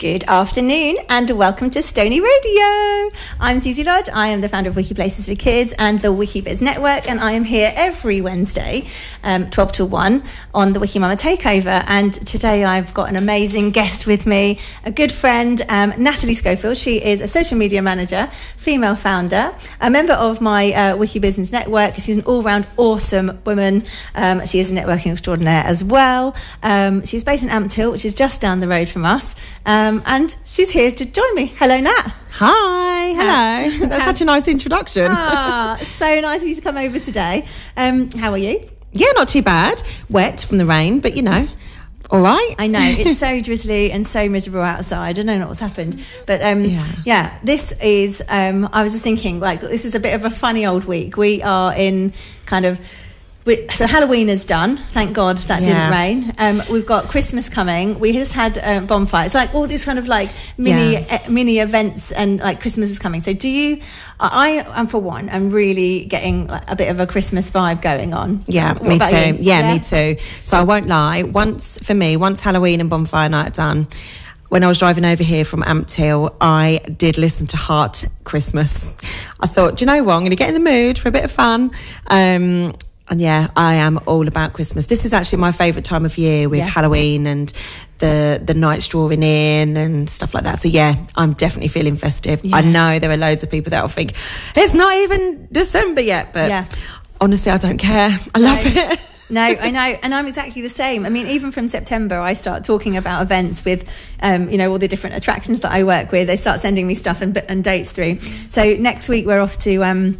Good afternoon and welcome to Stony Radio. I'm Susie Lodge. I am the founder of Wiki Places for Kids and the WikiBiz Network, and I am here every Wednesday, um, 12 to 1, on the Wiki Mama Takeover. And today I've got an amazing guest with me, a good friend, um, Natalie Schofield. She is a social media manager, female founder, a member of my uh, Wiki Business Network. She's an all round awesome woman. Um, she is a networking extraordinaire as well. Um, she's based in Ampthill, which is just down the road from us. Um, and she's here to join me. Hello, Nat. Hi, hello. That's such a nice introduction. Ah, so nice of you to come over today. Um, how are you? Yeah, not too bad. Wet from the rain, but you know, all right. I know it's so drizzly and so miserable outside. I don't know what's happened, but um, yeah. Yeah. this is. Um, I was just thinking, like, this is a bit of a funny old week. We are in kind of. We, so Halloween is done. Thank God that Yeah. didn't rain. Um, we've got Christmas coming. We just had um, bonfire. It's like all these kind of like mini Yeah. uh, mini events and like Christmas is coming. So do you? I am for one. I'm really getting like, a bit of a Christmas vibe going on. Yeah, What me too. you? Yeah, me too. So I won't lie. Once for me, once Halloween and bonfire night are done, when I was driving over here from Ampthill, I did listen to Heart Christmas. I thought, do you know what? I'm going to get in the mood for a bit of fun. Um, and yeah, I am all about Christmas. This is actually my favourite time of year with Yeah. Halloween and the the nights drawing in and stuff like that. So yeah, I'm definitely feeling festive. I know there are loads of people that will think it's not even December yet, but Yeah. honestly, I don't care. I love No. it. No, I know, and I'm exactly the same. I mean, even from September, I start talking about events with, um, you know, all the different attractions that I work with. They start sending me stuff and, and dates through. So next week we're off to. Um,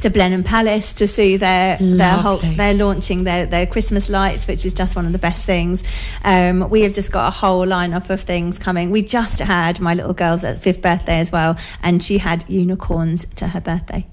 to Blenheim Palace to see their their whole they're launching their their Christmas lights, which is just one of the best things. Um, we have just got a whole lineup of things coming. We just had my little girl's fifth birthday as well, and she had unicorns to her birthday.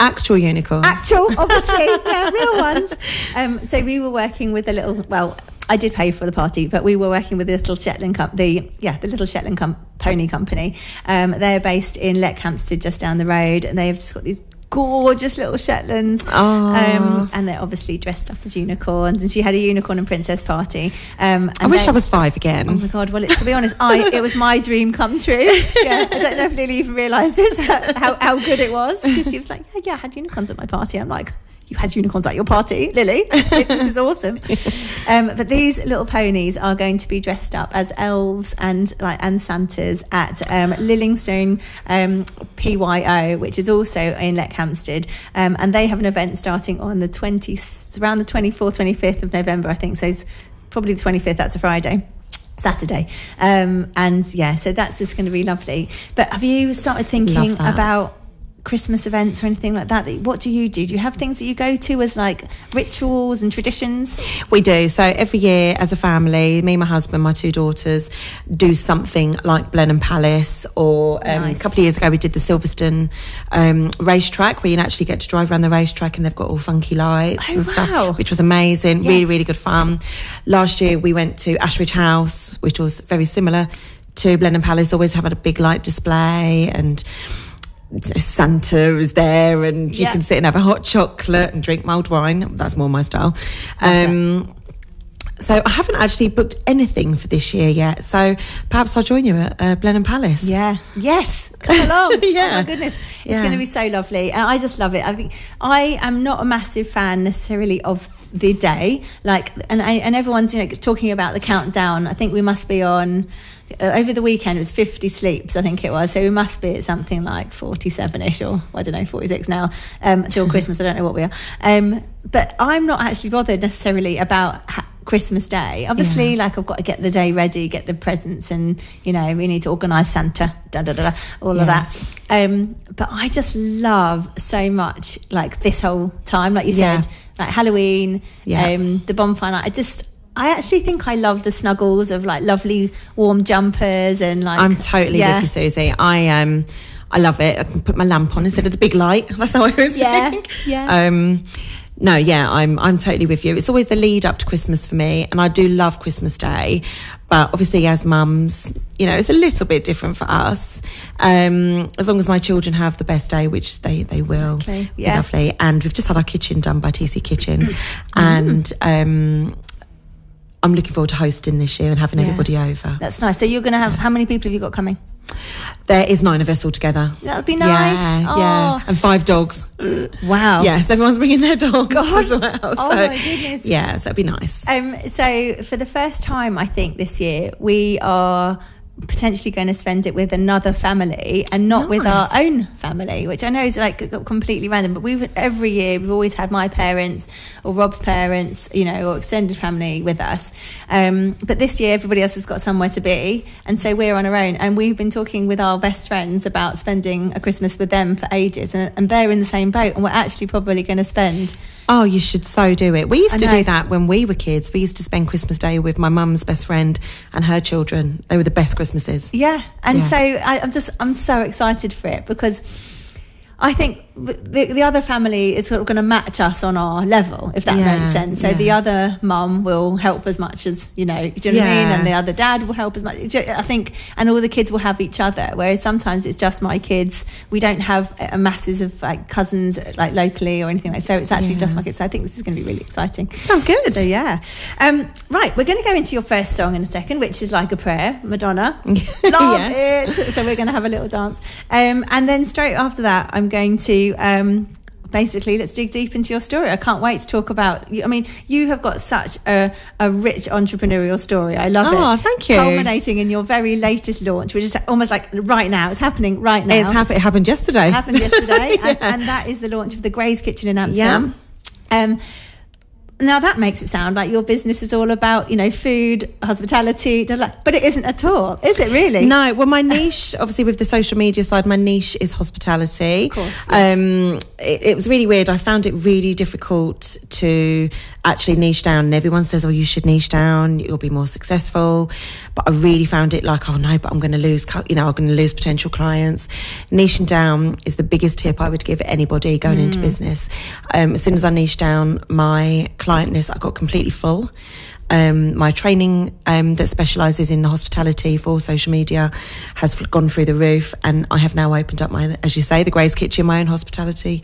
Actual unicorns. Actual, obviously, yeah, real ones. Um, so we were working with a little. Well, I did pay for the party, but we were working with the little Shetland com- the yeah the little Shetland com- pony company. Um, they're based in Leckhampstead, just down the road, and they've just got these gorgeous little Shetlands. Um, and they're obviously dressed up as unicorns. And she had a unicorn and princess party. Um, and I wish they- I was five again. Oh my god! Well, it, to be honest, I it was my dream come true. Yeah, I don't know if Lily even realises this how, how good it was because she was like, yeah, yeah, I had unicorns at my party. I'm like, you had unicorns at your party, Lily? this is awesome. Um, but these little ponies are going to be dressed up as elves and like and Santas at um, Lillingstone um, PYO, which is also in Leckhampstead, um, and they have an event starting on the 20 around the 24th, 25th of November, I think. So it's probably the 25th. That's a Friday. Saturday. Um, and yeah, so that's just going to be lovely. But have you started thinking about Christmas events or anything like that? What do you do? Do you have things that you go to as like rituals and traditions? We do. So every year as a family, me, my husband, my two daughters do something like Blenheim Palace or um, Nice. a couple of years ago we did the Silverstone um, racetrack where you actually get to drive around the racetrack and they've got all funky lights Oh, and wow. stuff, which was amazing. Really, really good fun. Last year we went to Ashridge House, which was very similar to Blenheim Palace, always having a big light display and Santa is there, and you can sit and have a hot chocolate and drink mulled wine. That's more my style. Um, so I haven't actually booked anything for this year yet. So perhaps I'll join you at uh, Blenheim Palace. Yeah. Yes. Come along. yeah. Oh my goodness. It's Yeah. going to be so lovely. And I just love it. I think I am not a massive fan necessarily of the day. Like, and I, and everyone's, you know, talking about the countdown. I think we must be on, uh, over the weekend, it was 50 sleeps, I think it was. So we must be at something like 47 ish or I don't know, 46 now, um, till Christmas. I don't know what we are. Um, but I'm not actually bothered necessarily about ha- Christmas Day. Obviously, like I've got to get the day ready, get the presents, and you know we need to organise Santa, da da da, da all of that. Um, but I just love so much like this whole time, like you Yeah. said, like Halloween, Yeah. um, the bonfire night. I just. I actually think I love the snuggles of like lovely warm jumpers and like I'm totally yeah. with you, Susie. I um, I love it. I can put my lamp on instead of the big light. That's how I was Yeah, saying. yeah. Um, no, yeah, I'm I'm totally with you. It's always the lead up to Christmas for me, and I do love Christmas Day. But obviously, as mums, you know, it's a little bit different for us. Um, as long as my children have the best day, which they they will, Exactly, be yeah. lovely. And we've just had our kitchen done by TC Kitchens, and um, I'm looking forward to hosting this year and having Yeah. everybody over. That's nice. So you're going to have how many people have you got coming? There is nine of us all together. That would be nice. Yeah, Oh. yeah, and five dogs. Wow. Yes, everyone's bringing their dogs God. as well. Oh so, my goodness. Yeah, so it'd be nice. Um, so for the first time, I think this year we are potentially going to spend it with another family and not with our own family, which I know is like completely random. But we've every year we've always had my parents or Rob's parents, you know, or extended family with us. Um, but this year everybody else has got somewhere to be, and so we're on our own. And we've been talking with our best friends about spending a Christmas with them for ages, and, and they're in the same boat. And we're actually probably going to spend Oh, you should so do it. We used to do that when we were kids. We used to spend Christmas Day with my mum's best friend and her children. They were the best Christmases. Yeah, and Yeah. so I, I'm just I'm so excited for it because I think the, the other family is sort of going to match us on our level, if that Yeah, makes sense. So the other mum will help as much as you know, do you know what I mean? And the other dad will help as much. I think, and all the kids will have each other. Whereas sometimes it's just my kids. We don't have a masses of like cousins like locally or anything like. So it's actually just my kids. So I think this is going to be really exciting. Sounds good. So yeah, um, right. We're going to go into your first song in a second, which is like a prayer, Madonna. Love Yes. it. So we're going to have a little dance, um, and then straight after that, I'm going to. Um, Basically, let's dig deep into your story. I can't wait to talk about. I mean, you have got such a, a rich entrepreneurial story. I love it. Oh, thank you. Culminating in your very latest launch, which is almost like right now. It's happening right now. It's it happened yesterday. It happened yesterday, and, and that is the launch of the Graze Kitchen in Amsterdam. Um, now that makes it sound like your business is all about you know food, hospitality, but it isn't at all, is it? Really? No, well, my niche, obviously, with the social media side, my niche is hospitality. Of course, yes. Um, it, it was really weird. I found it really difficult to actually niche down. And everyone says, "Oh, you should niche down. You'll be more successful." But I really found it like, "Oh no, but I'm going to lose. You know, I'm going to lose potential clients." Niching down is the biggest tip I would give anybody going into Mm. business. Um, as soon as I niche down, my client list, I got completely full. Um, my training um, that specialises in the hospitality for social media has gone through the roof, and I have now opened up my, as you say, the Graze Kitchen, my own hospitality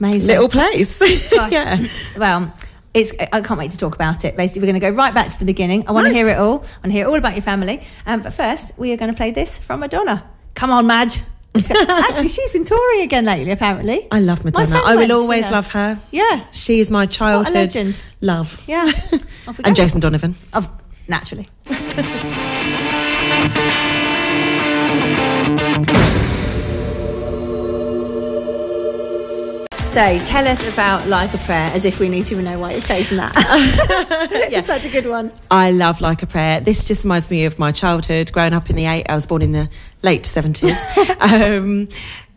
Amazing. little place. Yeah. Well, it's, I can't wait to talk about it. Basically, we're going to go right back to the beginning. I want to hear it all. I want to hear all about your family. Um, but first, we are going to play this from Madonna. Come on, Madge. Go. Actually, she's been touring again lately, apparently. I love Madonna. I will always love her. Yeah. She is my childhood legend. love. Yeah. Off we And. Jason Donovan. Of, naturally. So tell us about Like a Prayer as if we need to know why you've chosen that. it's such a good one. I love Like a Prayer. This just reminds me of my childhood, growing up in the eight. I was born in the late seventies. um,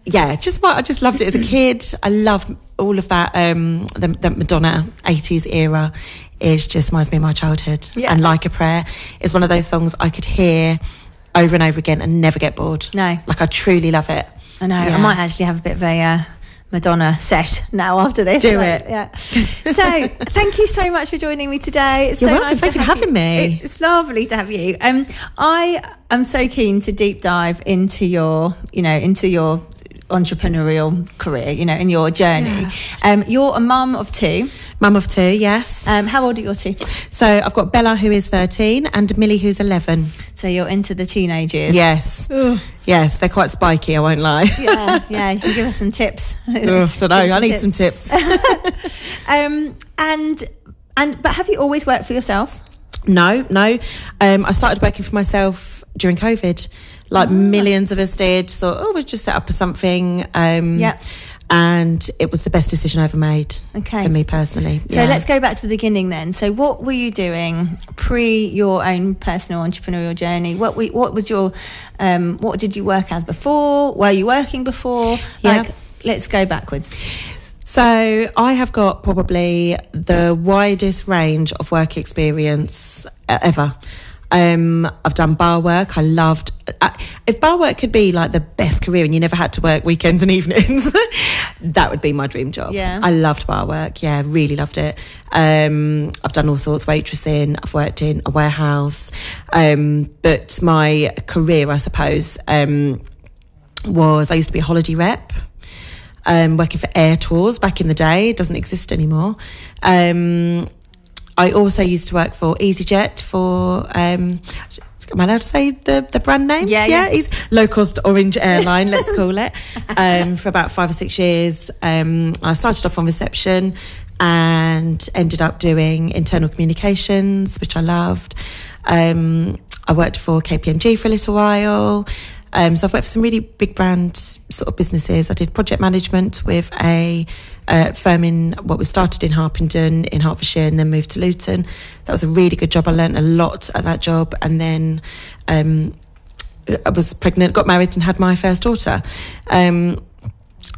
yeah, just what I just loved it as a kid. I love all of that. Um, the, the Madonna eighties era is just reminds me of my childhood. Yeah. And Like a Prayer is one of those songs I could hear over and over again and never get bored. No. like I truly love it. I know. Yeah. I might actually have a bit of a uh, Madonna set now after this. Do Like, it. Yeah. So thank you so much for joining me today. It's You're so welcome. nice Thank you for having me. It's lovely to have you. Um, I am so keen to deep dive into your, you know, into your entrepreneurial career, you know, in your journey. Um, you're a mum of two. Mum of two, yes. Um, how old are your two? so I've got Bella who is thirteen and Millie who's eleven. So you're into the teenage years. Yes, yes, they're quite spiky. I won't lie. Yeah, yeah. You can give us some tips. Ugh, don't know. I need tips. some tips. Um, and and but have you always worked for yourself? no, no. Um, I started working for myself during COVID, like millions of us did. So, oh, we'll just set up for something. Um, Yep. And it was the best decision I ever made Okay. for me personally. So Yeah. let's go back to the beginning then. So what were you doing pre your own personal entrepreneurial journey? What we, what was your um, what did you work as before? Were you working before? Yeah. Like let's go backwards. So I have got probably the widest range of work experience ever. Um, I've done bar work. I loved. Uh, if bar work could be like the best career and you never had to work weekends and evenings, that would be my dream job. Yeah. I loved bar work. Yeah, really loved it. Um, I've done all sorts, of waitressing. I've worked in a warehouse. Um, but my career, I suppose, um, was I used to be a holiday rep um, working for Airtours back in the day. It doesn't exist anymore. I also used to work for EasyJet for. Um, Am I allowed to say the, the brand names? Yeah, yeah. He's low cost orange airline, let's call it, um, for about five or six years. Um, I started off on reception and ended up doing internal communications, which I loved. Um, I worked for KPMG for a little while. Um, so I've worked for some really big brand sort of businesses. I did project management with a uh, firm in what was started in Harpenden in Hertfordshire and then moved to Luton. That was a really good job. I learned a lot at that job, and then um, I was pregnant, got married, and had my first daughter. Um,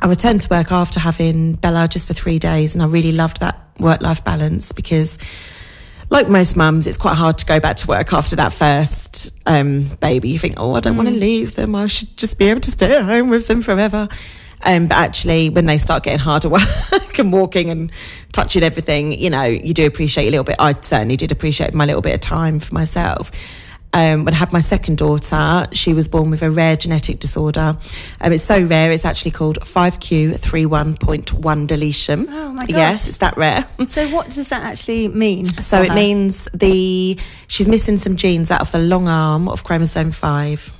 I returned to work after having Bella just for three days, and I really loved that work life balance because like most mums, it's quite hard to go back to work after that first um, baby. You think, oh, I don't mm. want to leave them. I should just be able to stay at home with them forever. Um, but actually, when they start getting harder work and walking and touching everything, you know, you do appreciate a little bit. I certainly did appreciate my little bit of time for myself. Um, when I had my second daughter, she was born with a rare genetic disorder. Um, it's so rare, it's actually called 5q31.1 deletion. Oh my gosh. Yes, it's that rare. So, what does that actually mean? So, it means the she's missing some genes out of the long arm of chromosome 5.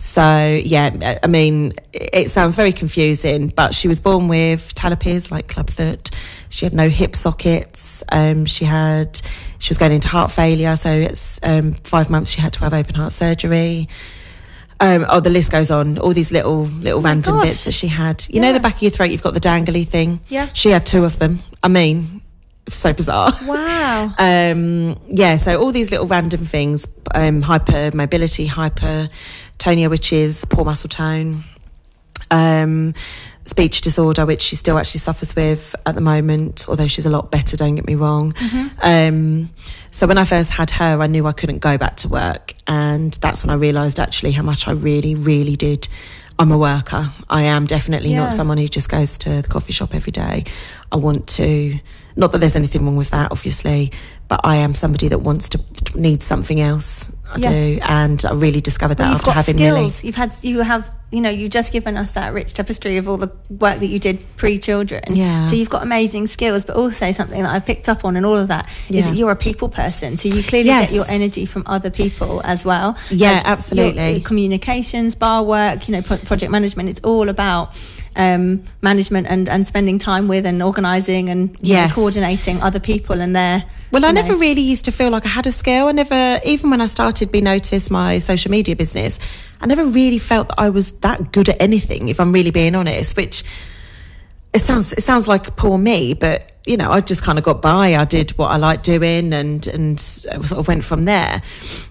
So, yeah, I mean, it sounds very confusing, but she was born with talipes, like clubfoot. She had no hip sockets. Um, she had, she was going into heart failure. So, it's um, five months she had to have open heart surgery. Um, oh, the list goes on. All these little little oh random gosh. bits that she had. You yeah. know, the back of your throat, you've got the dangly thing. Yeah. She had two of them. I mean, so bizarre. Wow. um, yeah, so all these little random things, um, hyper mobility, hypertonia, which is poor muscle tone, um, speech disorder, which she still actually suffers with at the moment, although she's a lot better, don't get me wrong. Mm-hmm. Um, so when I first had her, I knew I couldn't go back to work. And that's when I realised actually how much I really, really did. I'm a worker. I am definitely yeah. not someone who just goes to the coffee shop every day. I want to not that there's anything wrong with that, obviously, but I am somebody that wants to need something else. I yeah. do, and I really discovered that well, after having skills. Millie. You've had, you have, you know, you've just given us that rich tapestry of all the work that you did pre-children. Yeah. So you've got amazing skills, but also something that I've picked up on and all of that yeah. is that you're a people person. So you clearly yes. get your energy from other people as well. Yeah, like absolutely. Your, your communications, bar work, you know, project management. It's all about um, management and, and spending time with and organising and yes. know, coordinating other people and their. Well, I know. never really used to feel like I had a skill. I never, even when I started Be Noticed, my social media business, I never really felt that I was that good at anything, if I'm really being honest, which it sounds it sounds like poor me, but you know, I just kind of got by. I did what I liked doing, and and sort of went from there.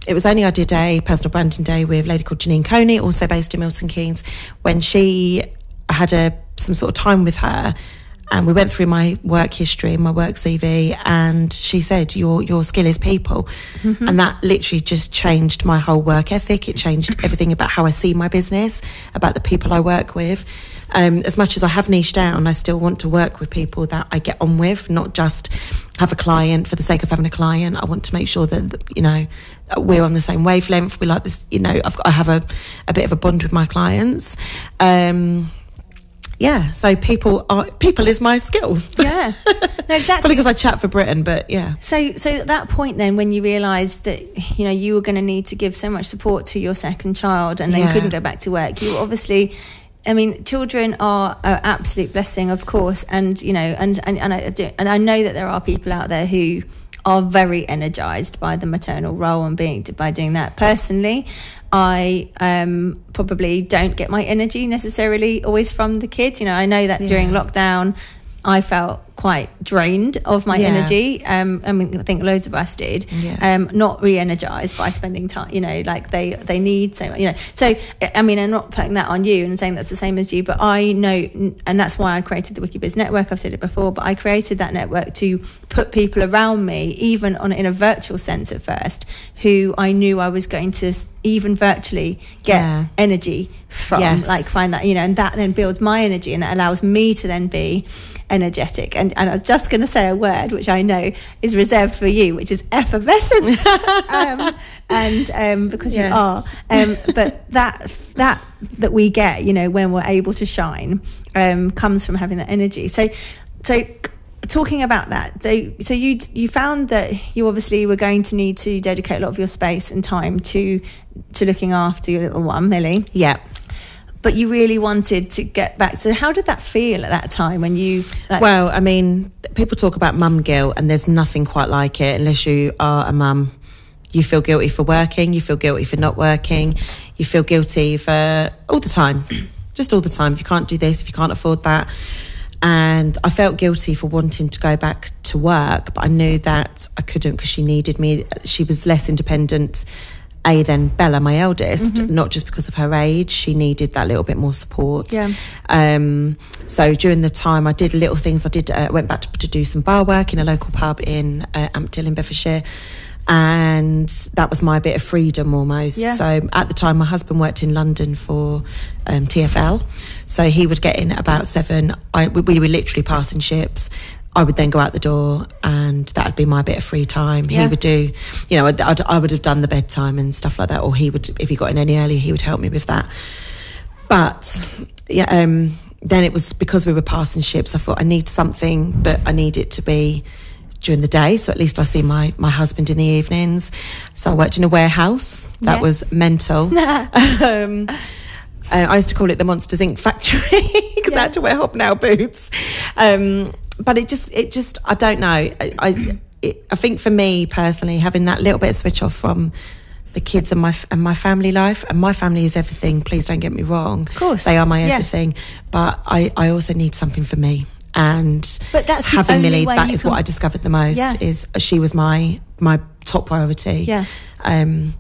It was only I did a personal branding day with a lady called Janine Coney, also based in Milton Keynes, when she I had a some sort of time with her and we went through my work history and my work CV and she said your your skill is people. Mm-hmm. and that literally just changed my whole work ethic. It changed everything about how I see my business about the people I work with. Um, as much as I have niched down I still want to work with people that I get on with not just have a client for the sake of having a client. I want to make sure that you know we're on the same wavelength. We like this you know I've got, I have a, a bit of a bond with my clients. Um, yeah, so people are people is my skill. Yeah, no, exactly. Probably because I chat for Britain, but yeah. So, so at that point, then, when you realised that you know you were going to need to give so much support to your second child, and then yeah. couldn't go back to work, you obviously. I mean, children are an absolute blessing, of course, and you know, and and and I do, and I know that there are people out there who are very energized by the maternal role and being by doing that. Personally, I um, probably don't get my energy necessarily always from the kids. You know, I know that yeah. during lockdown, I felt quite drained of my yeah. energy. Um, I mean, I think loads of us did. Yeah. Um, not re-energized by spending time. You know, like they they need so you know. So I mean, I'm not putting that on you and saying that's the same as you, but I know, and that's why I created the WikiBiz network. I've said it before, but I created that network to put people around me, even on in a virtual sense at first, who I knew I was going to even virtually get yeah. energy from. Yes. Like find that you know, and that then builds my energy, and that allows me to then be energetic and and, I was just going to say a word which I know is reserved for you, which is effervescent, um, and um, because yes. you are, um, but that that that we get, you know, when we're able to shine, um, comes from having that energy. So, so talking about that, though, so you you found that you obviously were going to need to dedicate a lot of your space and time to to looking after your little one, Millie. Yeah. But you really wanted to get back. So how did that feel at that time when you? Like, Well, I mean, people talk about mum guilt, and there's nothing quite like it unless you are a mum. You feel guilty for working, you feel guilty for not working, you feel guilty for all the time, just all the time. If you can't do this, if you can't afford that. And I felt guilty for wanting to go back to work, but I knew that I couldn't because she needed me. She was less independent, A, than Bella, my eldest, not just because of her age. She needed that little bit more support. Yeah. Um, so during the time, I did little things. I did uh, went back to, to do some bar work in a local pub in uh, Ampthill in Bedfordshire, and that was my bit of freedom almost. Yeah. So at the time, my husband worked in London for um, TFL, so he would get in at about seven. I, we, we were literally passing ships. I would then go out the door, and that'd be my bit of free time. Yeah. He would do, you know, I'd, I'd, I would have done the bedtime and stuff like that, or he would, if he got in any earlier, he would help me with that. But yeah, um, then it was because we were passing ships. I thought I need something, but I need it to be during the day, so at least I see my my husband in the evenings. So I worked in a warehouse. That Yeah. was mental. um, uh, I used to call it the Monsters Inc. factory because I had to wear hobnail boots. Um, but it just, it just, I don't know. I, I, it, I think for me personally, having that little bit of switch off from the kids and my and my family life, and my family is everything. Please don't get me wrong. Of course. they are my Yeah. everything. But I, I also need something for me. And But that's having Millie, that is can- what I discovered the most. Yeah. Is she was my my top priority. Yeah. Um,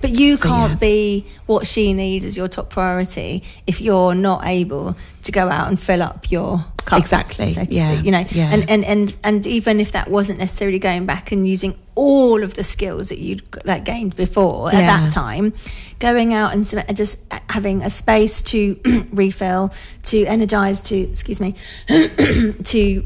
But you So, can't yeah. be what she needs as your top priority if you're not able to go out and fill up your cup. Exactly, so yeah, speak, you know, yeah. and, and and and even if that wasn't necessarily going back and using all of the skills that you'd like gained before at that time, going out and just having a space to refill, to energize, to excuse me, to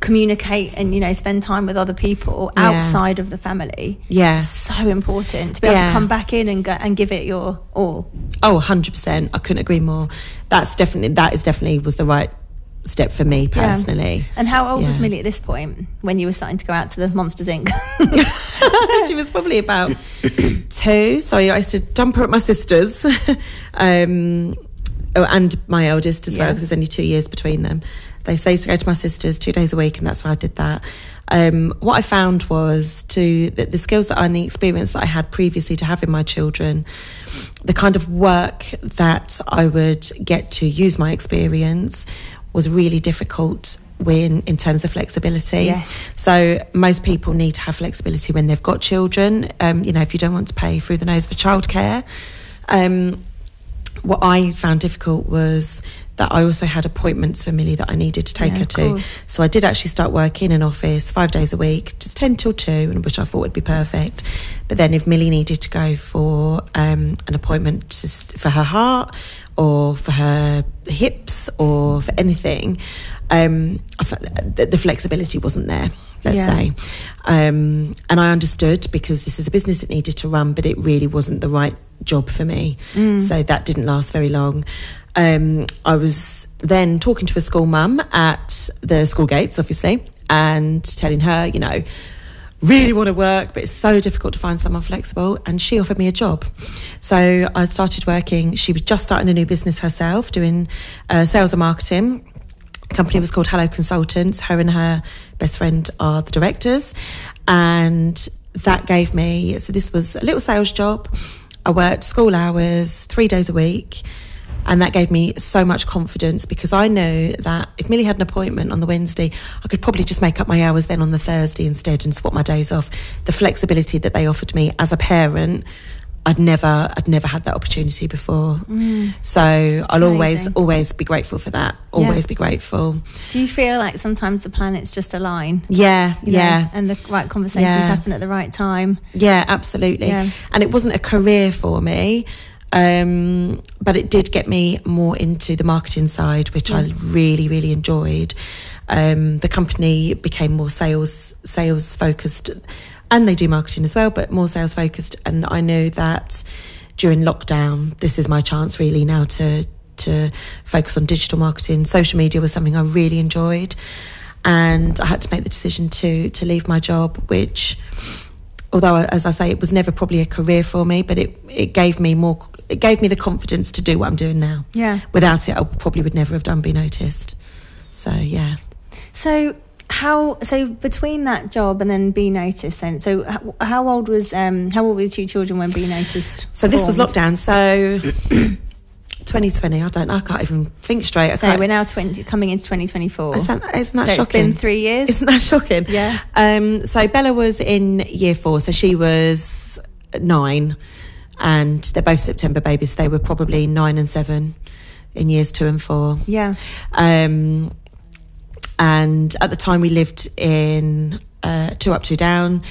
communicate and you know spend time with other people Yeah. outside of the family Yeah. so important to be able to come back in and go and give it your all. Oh, 100%. I couldn't agree more. That's definitely, that is definitely was the right step for me personally. And how old was Yeah. Millie at this point when you were starting to go out to the Monsters Inc? she was probably about two. So I used to dump her at my sister's um, oh, and my eldest as well, because there's only two years between them. They say to go to my sister's two days a week, and that's why I did that. Um, what I found was to the, the skills that I and the experience that I had previously to having my children, the kind of work that I would get to use my experience was really difficult when in terms of flexibility. Yes. So most people need to have flexibility when they've got children. Um, you know, if you don't want to pay through the nose for childcare. Um, what I found difficult was that I also had appointments for Millie that I needed to take Yeah, her to. course. So I did actually start working in an office five days a week, just 10 till 2, which I thought would be perfect. But then if Millie needed to go for um, an appointment to, for her heart or for her hips or for anything, um, I the, the flexibility wasn't there, let's Yeah. say. Um, and I understood because this is a business that needed to run, but it really wasn't the right job for me. So that didn't last very long. Um, I was then talking to a school mum at the school gates, obviously, and telling her, you know, really want to work, but it's so difficult to find someone flexible. And she offered me a job. So I started working. She was just starting a new business herself, doing uh, sales and marketing. The company was called Hello Consultants. Her and her best friend are the directors. And that gave me, so this was a little sales job. I worked school hours, three days a week. And that gave me so much confidence because I know that if Millie had an appointment on the Wednesday, I could probably just make up my hours then on the Thursday instead and swap my days off. The flexibility that they offered me as a parent, I'd never, I'd never had that opportunity before. Mm. So I'll always, amazing. always be grateful for that. Yeah. Always be grateful. Do you feel like sometimes the planets just align? Yeah, you know, yeah. and the right conversations Yeah. happen at the right time. Yeah, absolutely. Yeah. And it wasn't a career for me, um, but it did get me more into the marketing side, which I really, really enjoyed. Um, the company became more sales sales focused, and they do marketing as well, but more sales focused. And I knew that during lockdown, this is my chance really now to to focus on digital marketing. Social media was something I really enjoyed. and I had to make the decision to to leave my job, which. Although, as I say, it was never probably a career for me, but it, it gave me more. It gave me the confidence to do what I'm doing now. Yeah. Without it, I probably would never have done Be Noticed. So yeah. So how so between that job and then Be Noticed then so how, how old was um how old were the two children when Be Noticed So this was lockdown. So 2020. I don't. know. I can't even think straight. I so can't- we're now 20 coming into 2024 Isn't that, isn't that so it's shocking? been three years Isn't that shocking? Yeah. Um, so Bella was in year four, so she was nine, and they're both September babies. They were probably nine and seven in years two and four. yeah Um, and at the time, we lived in uh, two up, two down,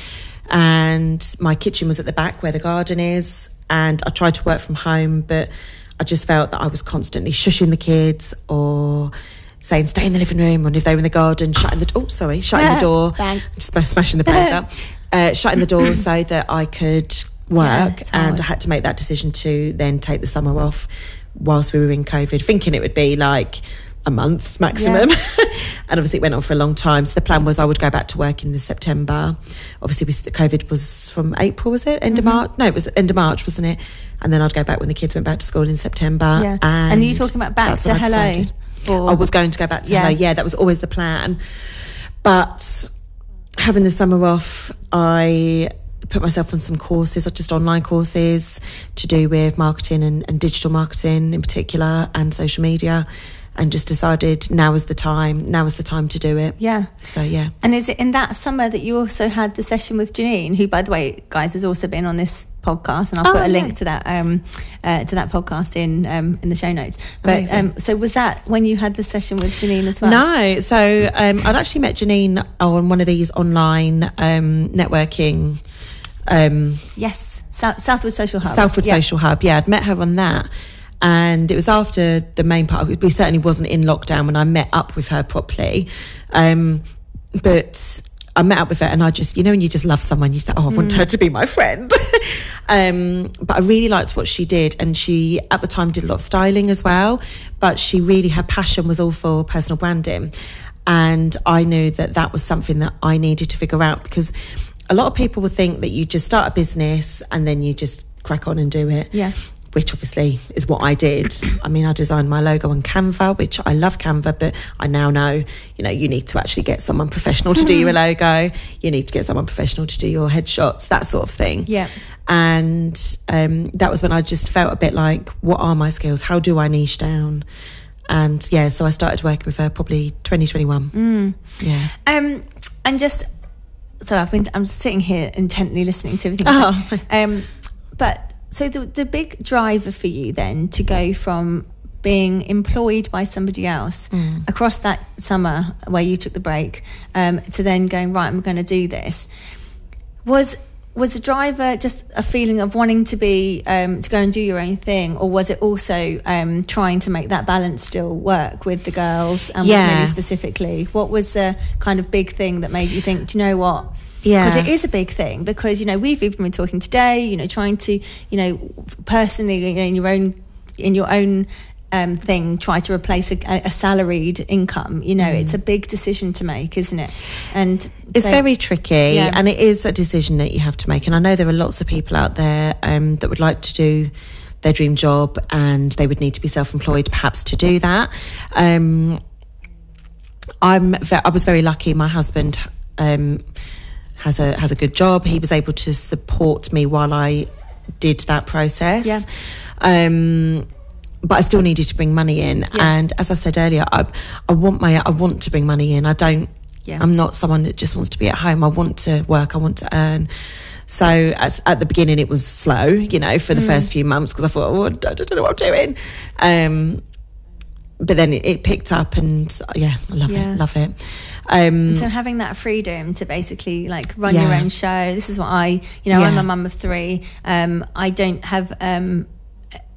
and my kitchen was at the back where the garden is. And I tried to work from home, but I just felt that I was constantly shushing the kids or saying stay in the living room, or if they were in the garden, shutting the oh sorry, shutting the door, Bang. sm- smashing the place up, uh, shutting the door so that I could work. it's and. I had to make that decision to then take the summer off whilst we were in COVID, thinking it would be like a month maximum. and obviously, it went on for a long time. So the plan was I would go back to work in the September. Obviously, we, COVID was from April, was it? End Mm-hmm. of March? No, it was end of March, wasn't it? And then I'd go back when the kids went back to school in September. yeah And, and, you talking about back to hello or I was going to go back to Yeah. her. Yeah, that was always the plan. But having the summer off, I put myself on some courses, just online courses to do with marketing and, and digital marketing in particular and social media. And just decided now is the time. Now is the time to do it. yeah So yeah, and is it in that summer that you also had the session with Janine, who, by the way, guys, has also been on this podcast, and I'll Oh, put a yeah. link to that um, uh, to that podcast in um, in the show notes. But um, so was that when you had the session with Janine as well? No, so um, I'd actually met Janine on one of these online um, networking. Um, Yes, South, Southwood Social Hub. Southwood Yeah. Social Hub. Yeah, I'd met her on that. And it was after the main part. We certainly wasn't in lockdown when I met up with her properly. Um, but I met up with her and I just, you know, when you just love someone, you say, oh, I want her to be my friend. um, but I really liked what she did. And she, at the time, did a lot of styling as well. But she really, her passion was all for personal branding. And I knew that that was something that I needed to figure out because a lot of people would think that you just start a business and then you just crack on and do it. Yeah. Which obviously is what I did. I mean, I designed my logo on Canva, which I love Canva, but I now know, you know, you need to actually get someone professional to do your logo. You need to get someone professional to do your headshots, that sort of thing. Yeah. And um, that was when I just felt a bit like, what are my skills? How do I niche down? And yeah, so I started working with her probably 2021. Yeah. Um, and just so I've been, I'm sitting here intently listening to everything. Oh. Um, but so the the big driver for you then to go from being employed by somebody else Mm. across that summer where you took the break um, to then going right, I'm going to do this was was the driver just a feeling of wanting to be um, to go and do your own thing, or was it also um, trying to make that balance still work with the girls and Yeah. specifically? What was the kind of big thing that made you think, do you know what? Yeah. because it is a big thing. Because you know we've even been talking today. You know, trying to you know personally, you know, in your own in your own um, thing, try to replace a, a salaried income. You know, it's a big decision to make, isn't it? And It's so- very tricky, Yeah. and it is a decision that you have to make. And I know there are lots of people out there um, that would like to do their dream job, and they would need to be self-employed, perhaps, to do that. Um, I'm. ve- I was very lucky. My husband um, has a has a good job. He was able to support me while I did that process. Yeah. Um, but I still needed to bring money in, and as I said earlier, I, I want my I want to bring money in. I don't. Yeah. I'm not someone that just wants to be at home. I want to work. I want to earn. So as, at the beginning, it was slow, you know, for the first few months because I thought, oh, I don't, I don't know what I'm doing. Um, but then it, it picked up, and yeah, I love Yeah. it, love it. Um, So having that freedom to basically like run your own show. This is what I, you know, I'm a mum of three. Um, I don't have um,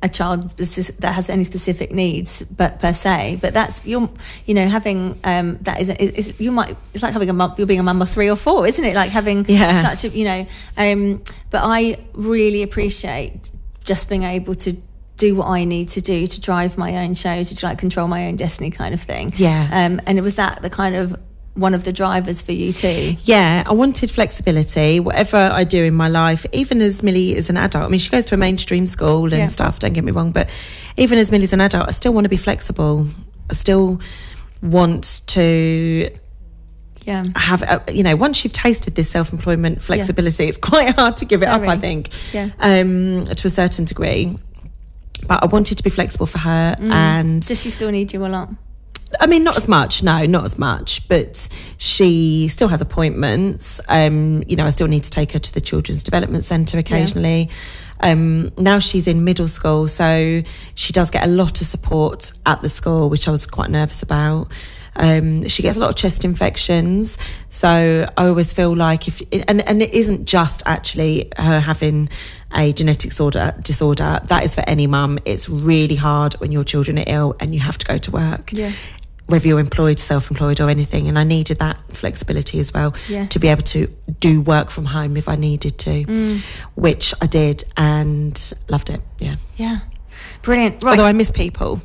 a child that has any specific needs, but per se. But that's you're, you know, having um, that is, is, is you might it's like having a mum. You're being a mum of three or four, isn't it? Like having Yeah. such a you know. Um, but I really appreciate just being able to do what I need to do to drive my own show, to like control my own destiny, kind of thing. Yeah. Um, and it was that the kind of one of the drivers for you too. Yeah, I wanted flexibility. Whatever I do in my life, even as Millie is an adult, I mean, she goes to a mainstream school and Yeah. stuff, don't get me wrong, but even as Millie's an adult, I still want to be flexible. I still want to Yeah. have, a, you know, once you've tasted this self employment flexibility, it's quite hard to give it up, I think, Yeah. um, to a certain degree. But I wanted to be flexible for her and Does she still need you a lot? I mean, not as much. No, not as much. But she still has appointments. Um, you know, I still need to take her to the children's development centre occasionally. Um, now she's in middle school, so she does get a lot of support at the school, which I was quite nervous about. Um, she gets a lot of chest infections, so I always feel like if and and it isn't just actually her having a genetic disorder disorder that is for any mum. It's really hard when your children are ill and you have to go to work Yeah. Whether you're employed, self employed, or anything. And I needed that flexibility as well Yes. to be able to do work from home if I needed to, Mm. which I did and loved it. Yeah. Yeah. Brilliant. Right. Although I miss people,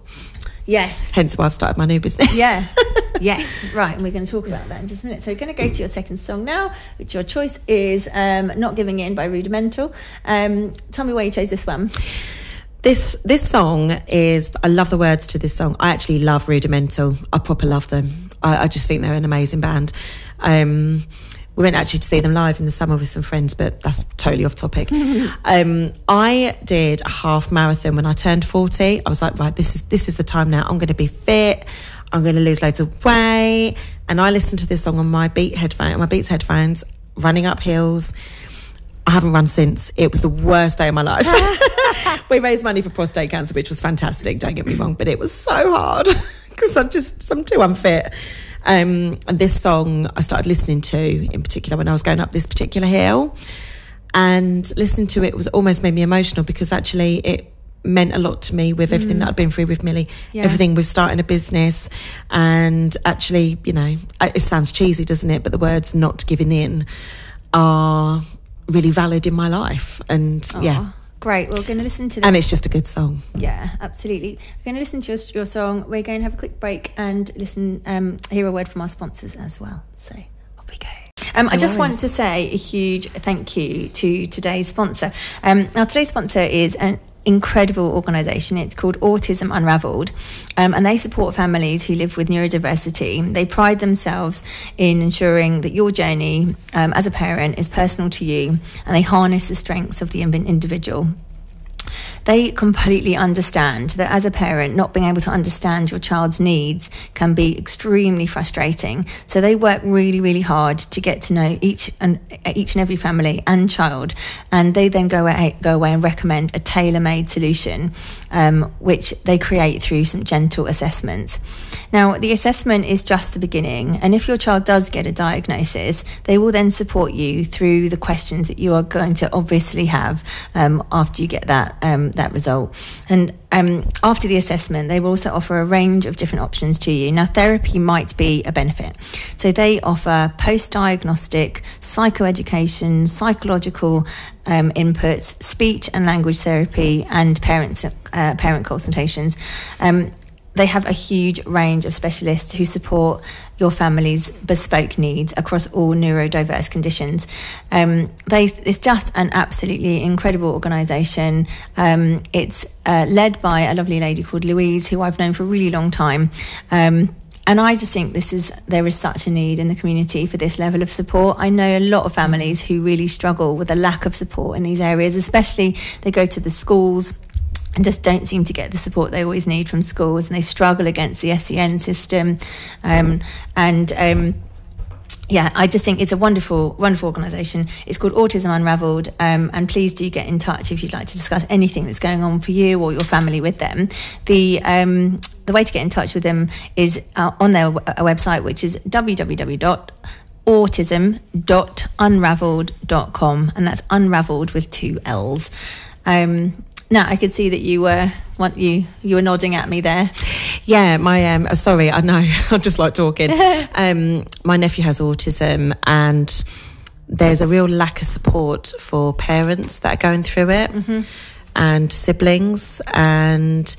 yes. hence why I've started my new business. Yeah. yes. Right. And we're going to talk about that in just a minute. So we're going to go to your second song now, which your choice is um, Not Giving In by Rudimental. Um, tell me why you chose this one. This this song is I love the words to this song. I actually love Rudimental. I proper love them. I, I just think they're an amazing band. Um, we went actually to see them live in the summer with some friends, but that's totally off topic. um, I did a half marathon when I turned forty. I was like, right, this is this is the time now. I'm going to be fit. I'm going to lose loads of weight. And I listened to this song on my Beat headphone, my Beats headphones, running up hills. I haven't run since. It was the worst day of my life. we raised money for prostate cancer, which was fantastic. Don't get me wrong, but it was so hard because I'm just I'm too unfit. Um, and this song I started listening to in particular when I was going up this particular hill, and listening to it was almost made me emotional because actually it meant a lot to me with everything that I'd been through with Millie, Yeah. everything with starting a business, and actually, you know, it sounds cheesy, doesn't it? But the words "not giving in" are really valid in my life, and yeah. Aw, Great. We're going to listen to this. And it's just a good song. Yeah, absolutely. We're going to listen to your, your song. We're going to have a quick break and listen, um, hear a word from our sponsors as well. So off we go. Um, I just want to say a huge thank you to today's sponsor. Um, now, today's sponsor is an incredible organisation. It's called Autism Unravelled, um, and they support families who live with neurodiversity. They pride themselves in ensuring that your journey um, as a parent is personal to you, and they harness the strengths of the individual they completely understand that as a parent, not being able to understand your child's needs can be extremely frustrating. So they work really, really hard to get to know each and each and every family and child, and they then go away, go away and recommend a tailor-made solution, um, which they create through some gentle assessments. Now, the assessment is just the beginning, and if your child does get a diagnosis, they will then support you through the questions that you are going to obviously have um, after you get that um, that result. And um, after the assessment, they will also offer a range of different options to you. Now, therapy might be a benefit, so they offer post-diagnostic psychoeducation, psychological um, inputs, speech and language therapy, and parents uh, parent consultations. Um, they have a huge range of specialists who support your family's bespoke needs across all neurodiverse conditions. Um, they, it's just an absolutely incredible organisation. Um, it's uh, led by a lovely lady called Louise, who I've known for a really long time. Um, and I just think this is there is such a need in the community for this level of support. I know a lot of families who really struggle with a lack of support in these areas, especially they go to the schools and just don't seem to get the support they always need from schools, and they struggle against the SEN system. Um, and um, yeah, I just think it's a wonderful, wonderful organisation. It's called Autism Unravelled, um, and please do get in touch if you'd like to discuss anything that's going on for you or your family with them. The um, the way to get in touch with them is uh, on their w- uh, website, which is www.autism.unravelled.com, and that's unravelled with two L's. Um, now I could see that you were want you you were nodding at me there. Yeah, my um, uh, sorry, I know I just like talking. um, my nephew has autism, and there's a real lack of support for parents that are going through it, and siblings, and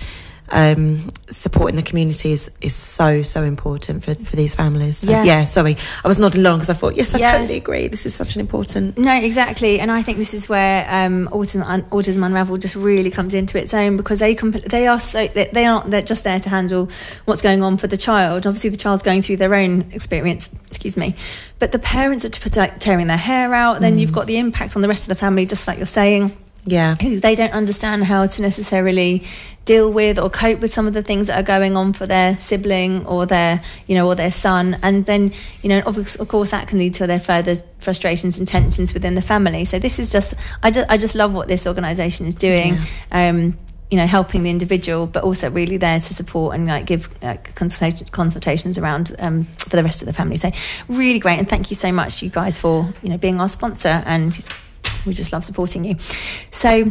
um, supporting the community is, is so so important for, for these families. So, Yeah. yeah. Sorry, I was nodding along because I thought yes, I Yeah. totally agree. This is such an important. No, exactly, and I think this is where um, autism, un, autism unravelled just really comes into its own because they comp- they are so they, they aren't they're just there to handle what's going on for the child. Obviously, the child's going through their own experience. Excuse me, but the parents are t- tearing their hair out. Then you've got the impact on the rest of the family, just like you're saying. Yeah. they don't understand how to necessarily deal with or cope with some of the things that are going on for their sibling or their you know or their son. And then you know of, of course that can lead to their further frustrations and tensions within the family. So this is just i just i just love what this organization is doing um you know helping the individual but also really there to support and like give like, consulta- consultations around um, for the rest of the family. So really great. And thank you so much you guys for you know being our sponsor and we just love supporting you so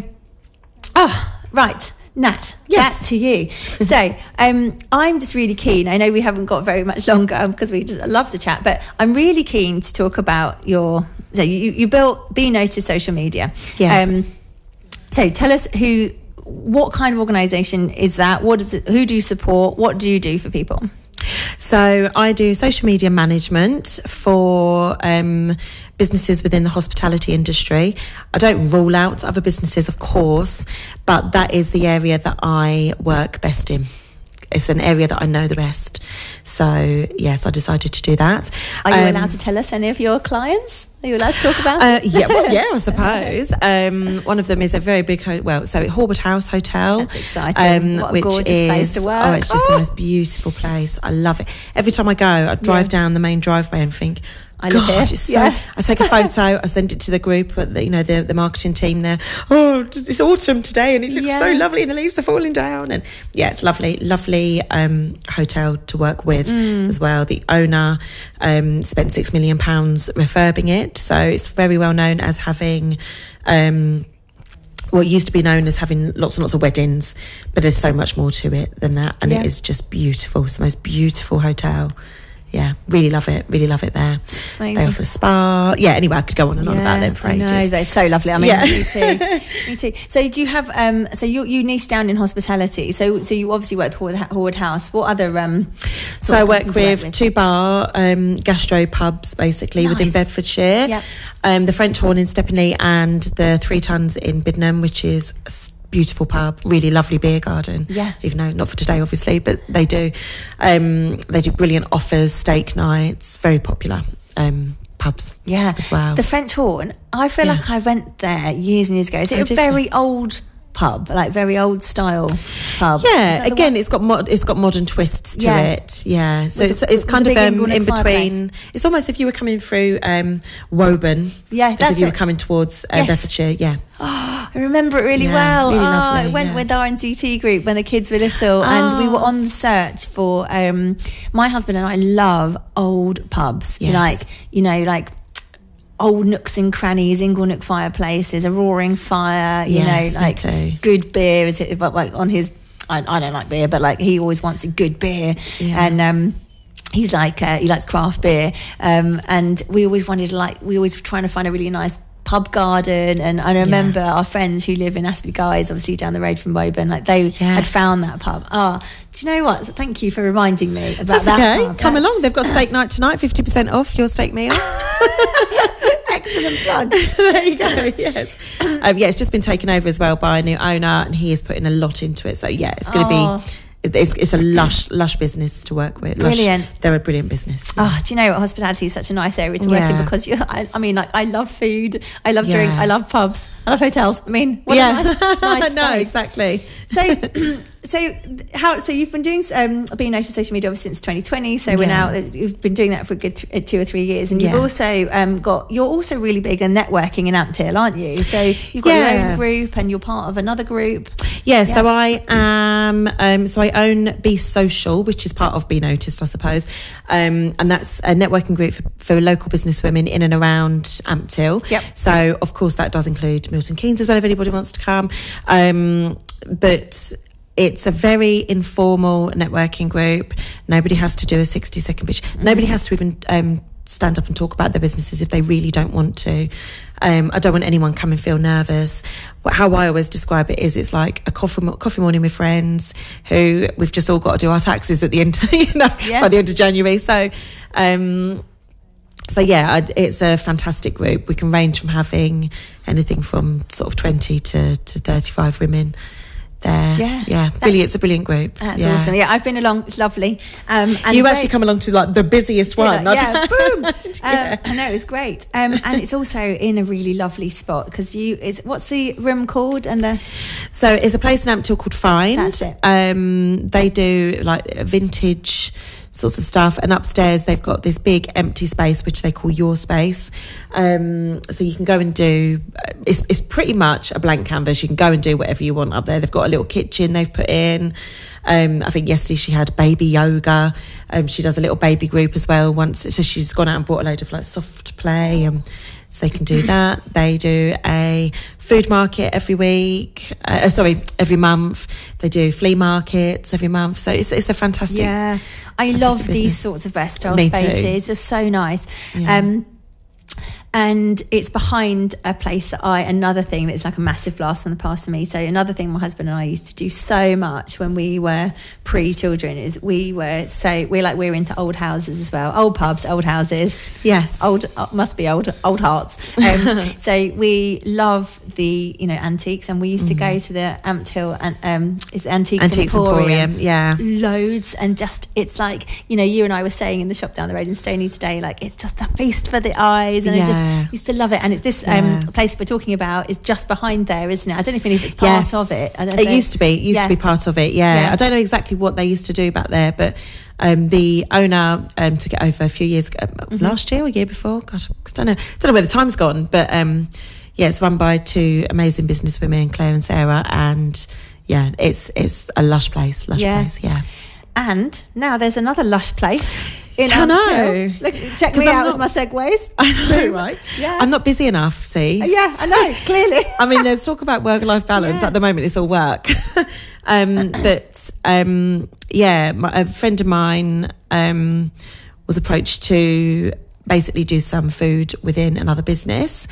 oh right Nat, Yes. back to you. So, um, I'm just really keen. I know we haven't got very much longer because we just love to chat, but I'm really keen to talk about your. So, you, you built Be Noticed social media. Yes. so, tell us who, what kind of organisation is that? What is it? Who do you support? What do you do for people? So I do social media management for um, businesses within the hospitality industry. I don't rule out other businesses, of course, but that is the area that I work best in. It's an area that I know the best. So yes, I decided to do that. Are you Um, allowed to tell us any of your clients? Are you allowed to talk about? uh, yeah, well, yeah, I suppose. Um, one of them is a very big, ho- well, so Horwood House Hotel. That's exciting. What a which gorgeous is, place to work. Oh, it's just Oh. the most beautiful place. I love it. Every time I go, I drive Yeah. down the main driveway and think, I live God, here." it's so. Yeah. I take a photo, I send it to the group, the, you know, the, the marketing team there. Oh, it's autumn today and it looks so lovely and the leaves are falling down. And yeah, it's lovely, lovely um, hotel to work with Mm. as well. The owner um, spent six million pounds refurbing it, so it's very well known as having. Um, well, it used to be known as having lots and lots of weddings, but there's so much more to it than that, and Yeah. it is just beautiful. It's the most beautiful hotel. Yeah, really love it. Really love it there. They offer spa. Yeah, anyway, I could go on and on about them for I ages. know they're so lovely. I mean, Yeah. me too, me too. So, do you have? Um, so you you niche down in hospitality. So, so you obviously work with Horwood, Horwood House. What other? Um, So I work companies with two bar um, gastro pubs basically within Bedfordshire. Yep. Um, the French Horn in Steppingley and the Three Tuns in Biddenham, which is a s- beautiful pub, really lovely beer garden. Yeah. Even though not for today, obviously, but they do. Um, they do brilliant offers, steak nights, very popular um, pubs. Yeah, as well. The French Horn. I feel Yeah. like I went there years and years ago. Is it a very old pub, like very old style pub? Yeah, again, one? it's got mod- it's got modern twists to Yeah. it. Yeah, so With it's the- it's kind of um, in fireplace. between. It's almost if you were coming through um, Woburn. Yeah, as that's if you it. were coming towards uh, Yes. Bedfordshire. Yeah, I remember it really Yeah, well. really oh, lovely, I went yeah. with our NCT group when the kids were little, and we were Oh. on the search for. Um, my husband and I love old pubs, Yes. like you know, like old nooks and crannies, Inglenook fireplaces, a roaring fire. You Yes, know, like too. good beer. Is it but like on his? I, I don't like beer, but like he always wants a good beer, Yeah. and. um He's like uh, he likes craft beer, um, and we always wanted like we always were trying to find a really nice pub garden. And I remember our friends who live in Aspley Guise, obviously down the road from Woburn, like they had found that pub. Ah, do you know what? Thank you for reminding me about that's that. okay. pub. Come That's along. They've got steak night tonight. Fifty percent off your steak meal. Excellent plug. there you go. Yes. Um, yeah, it's just been taken over as well by a new owner, and he is putting a lot into it. So yeah, it's going to Oh. be. It's, it's a lush, lush business to work with. Lush- Brilliant. they're a brilliant business. Oh, do you know what? Hospitality is such a nice area to work in because you I, I mean, like, I love food, I love drink, I love pubs, I love hotels. I mean, what yeah, a nice, nice no, exactly. So, so how? So you've been doing um, being noticed social media obviously since 2020. So we're now you've been doing that for a good t- uh, two or three years, and you've also um, got you're also really big in networking in Ampthill, aren't you? So you've got your own group, and you're part of another group. Yeah, so I am. Um, so I own Be Social, which is part of Be Noticed, I suppose, um, and that's a networking group for, for local business women in and around Ampthill. Yep. So of course that does include Milton Keynes as well, if anybody wants to come. Um, but it's a very informal networking group. Nobody has to do a sixty second pitch. Nobody has to even. Um, stand up and talk about their businesses if they really don't want to. Um, I don't want anyone come and feel nervous. How I always describe it is it's like a coffee coffee morning with friends who we've just all got to do our taxes at the end, you know, Yeah. by the end of January. So, um, so yeah, it's a fantastic group. We can range from having anything from sort of twenty to, to thirty five women there. Yeah. yeah, brilliant. It's a brilliant group. That's yeah. awesome. Yeah, I've been along. It's lovely. Um, and You great- actually come along to like the busiest one. Yeah, boom. Yeah. Um, I know it was great, um, and it's also in a really lovely spot because you. Is what's the room called? And the So it's a place in Ampthill called Find. That's it. Um, they do like vintage sorts of stuff, and upstairs they've got this big empty space which they call your space. Um, so you can go and do. It's it's pretty much a blank canvas. You can go and do whatever you want up there. They've got a little kitchen they've put in. Um, I think yesterday she had baby yoga. Um, she does a little baby group as well. Once so she's gone out and bought a load of like soft play and. So they can do that. They do a food market every week. Uh, uh, sorry, every month. They do flea markets every month. So it's it's a fantastic. yeah, I fantastic love these sorts of versatile Me too. spaces. They're so nice. Yeah. Um, and it's behind a place that I another thing that's like a massive blast from the past for me. So another thing my husband and I used to do so much when we were pre-children is we were so we're like we're into old houses as well, old pubs, old houses. Yes. old uh, must be old old hearts um, so we love the you know antiques and we used to go to the Ampthill and um is antiques, Mm-hmm. Antiques Emporium, Emporium, yeah. loads and just it's like you know you and I were saying in the shop down the road in Stony today like it's just a feast for the eyes and Yeah. just used to love it and it's this Yeah. um place we're talking about is just behind there isn't it I don't even know if it's part Yeah. of it I don't It used to be. It used to be part of it. Yeah. I don't know exactly what they used to do back there, but um, the owner um, took it over a few years ago, Mm-hmm. last year or year before. God, I don't know. don't know where the time's gone, but um, yeah, it's run by two amazing business women, Claire and Sarah, and yeah, it's it's a lush place. Lush place. Yeah. And now there's another lush place in I know. Hill. Look, check me I'm out not- with my segues I know, right? Yeah. I'm not busy enough. See. yeah I know clearly I mean, there's talk about work-life balance. Yeah. At the moment, it's all work. um, but um, yeah, my, a friend of mine um, was approached to basically do some food within another business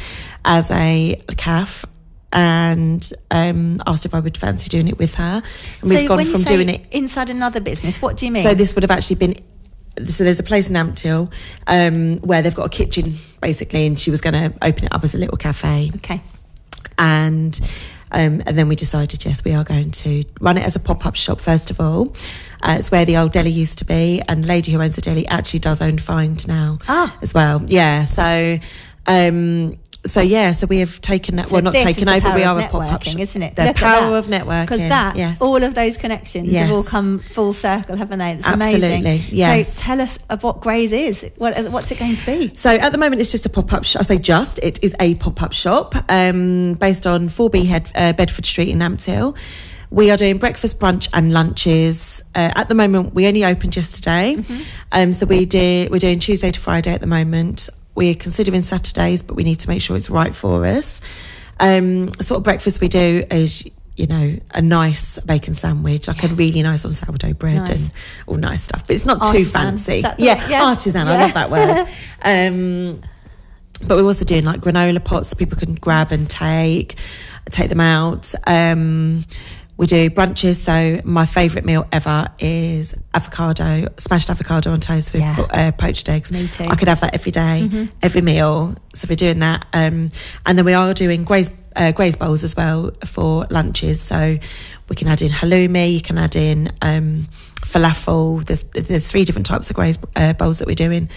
as a calf. And um, asked if I would fancy doing it with her. And we've gone from doing it inside another business, what do you mean? so this would have actually been. So there's a place in Ampthill um, where they've got a kitchen basically, and she was going to open it up as a little cafe okay, and um, and then we decided yes we are going to run it as a pop-up shop first of all uh, it's where the old deli used to be and the lady who owns the deli actually does own find now Ah. as well yeah so um so yeah so we have taken that So well not taken over we are a pop-up shop isn't it? the Look power of networking because that yes all of those connections have all come full circle, haven't they? It's Absolutely, amazing. yes. So tell us of what Graze is. What what's it going to be? So at the moment, it's just a pop up shop. I say just, it is a pop up shop um, based on 4B Head, uh, Bedford Street in Ampthill. We are doing breakfast, brunch, and lunches. Uh, at the moment, we only opened yesterday, um, so we do we're doing Tuesday to Friday at the moment. We're considering Saturdays, but we need to make sure it's right for us. Um, sort of breakfast we do is you know a nice bacon sandwich, like a really nice on sourdough bread Nice. and all nice stuff. But it's not too fancy. Yeah, yeah. artisan. I love that word. Um, but we're also doing like granola pots that people can grab and take, take them out. Um, we do brunches. So my favourite meal ever is avocado, smashed avocado on toast with Yeah. uh, poached eggs. Me too. I could have that every day, every meal. So we're doing that. Um, and then we are doing Graze, uh, bowls as well for lunches. So we can add in halloumi, you can add in um, falafel. There's, there's three different types of Graze uh, bowls that we're doing.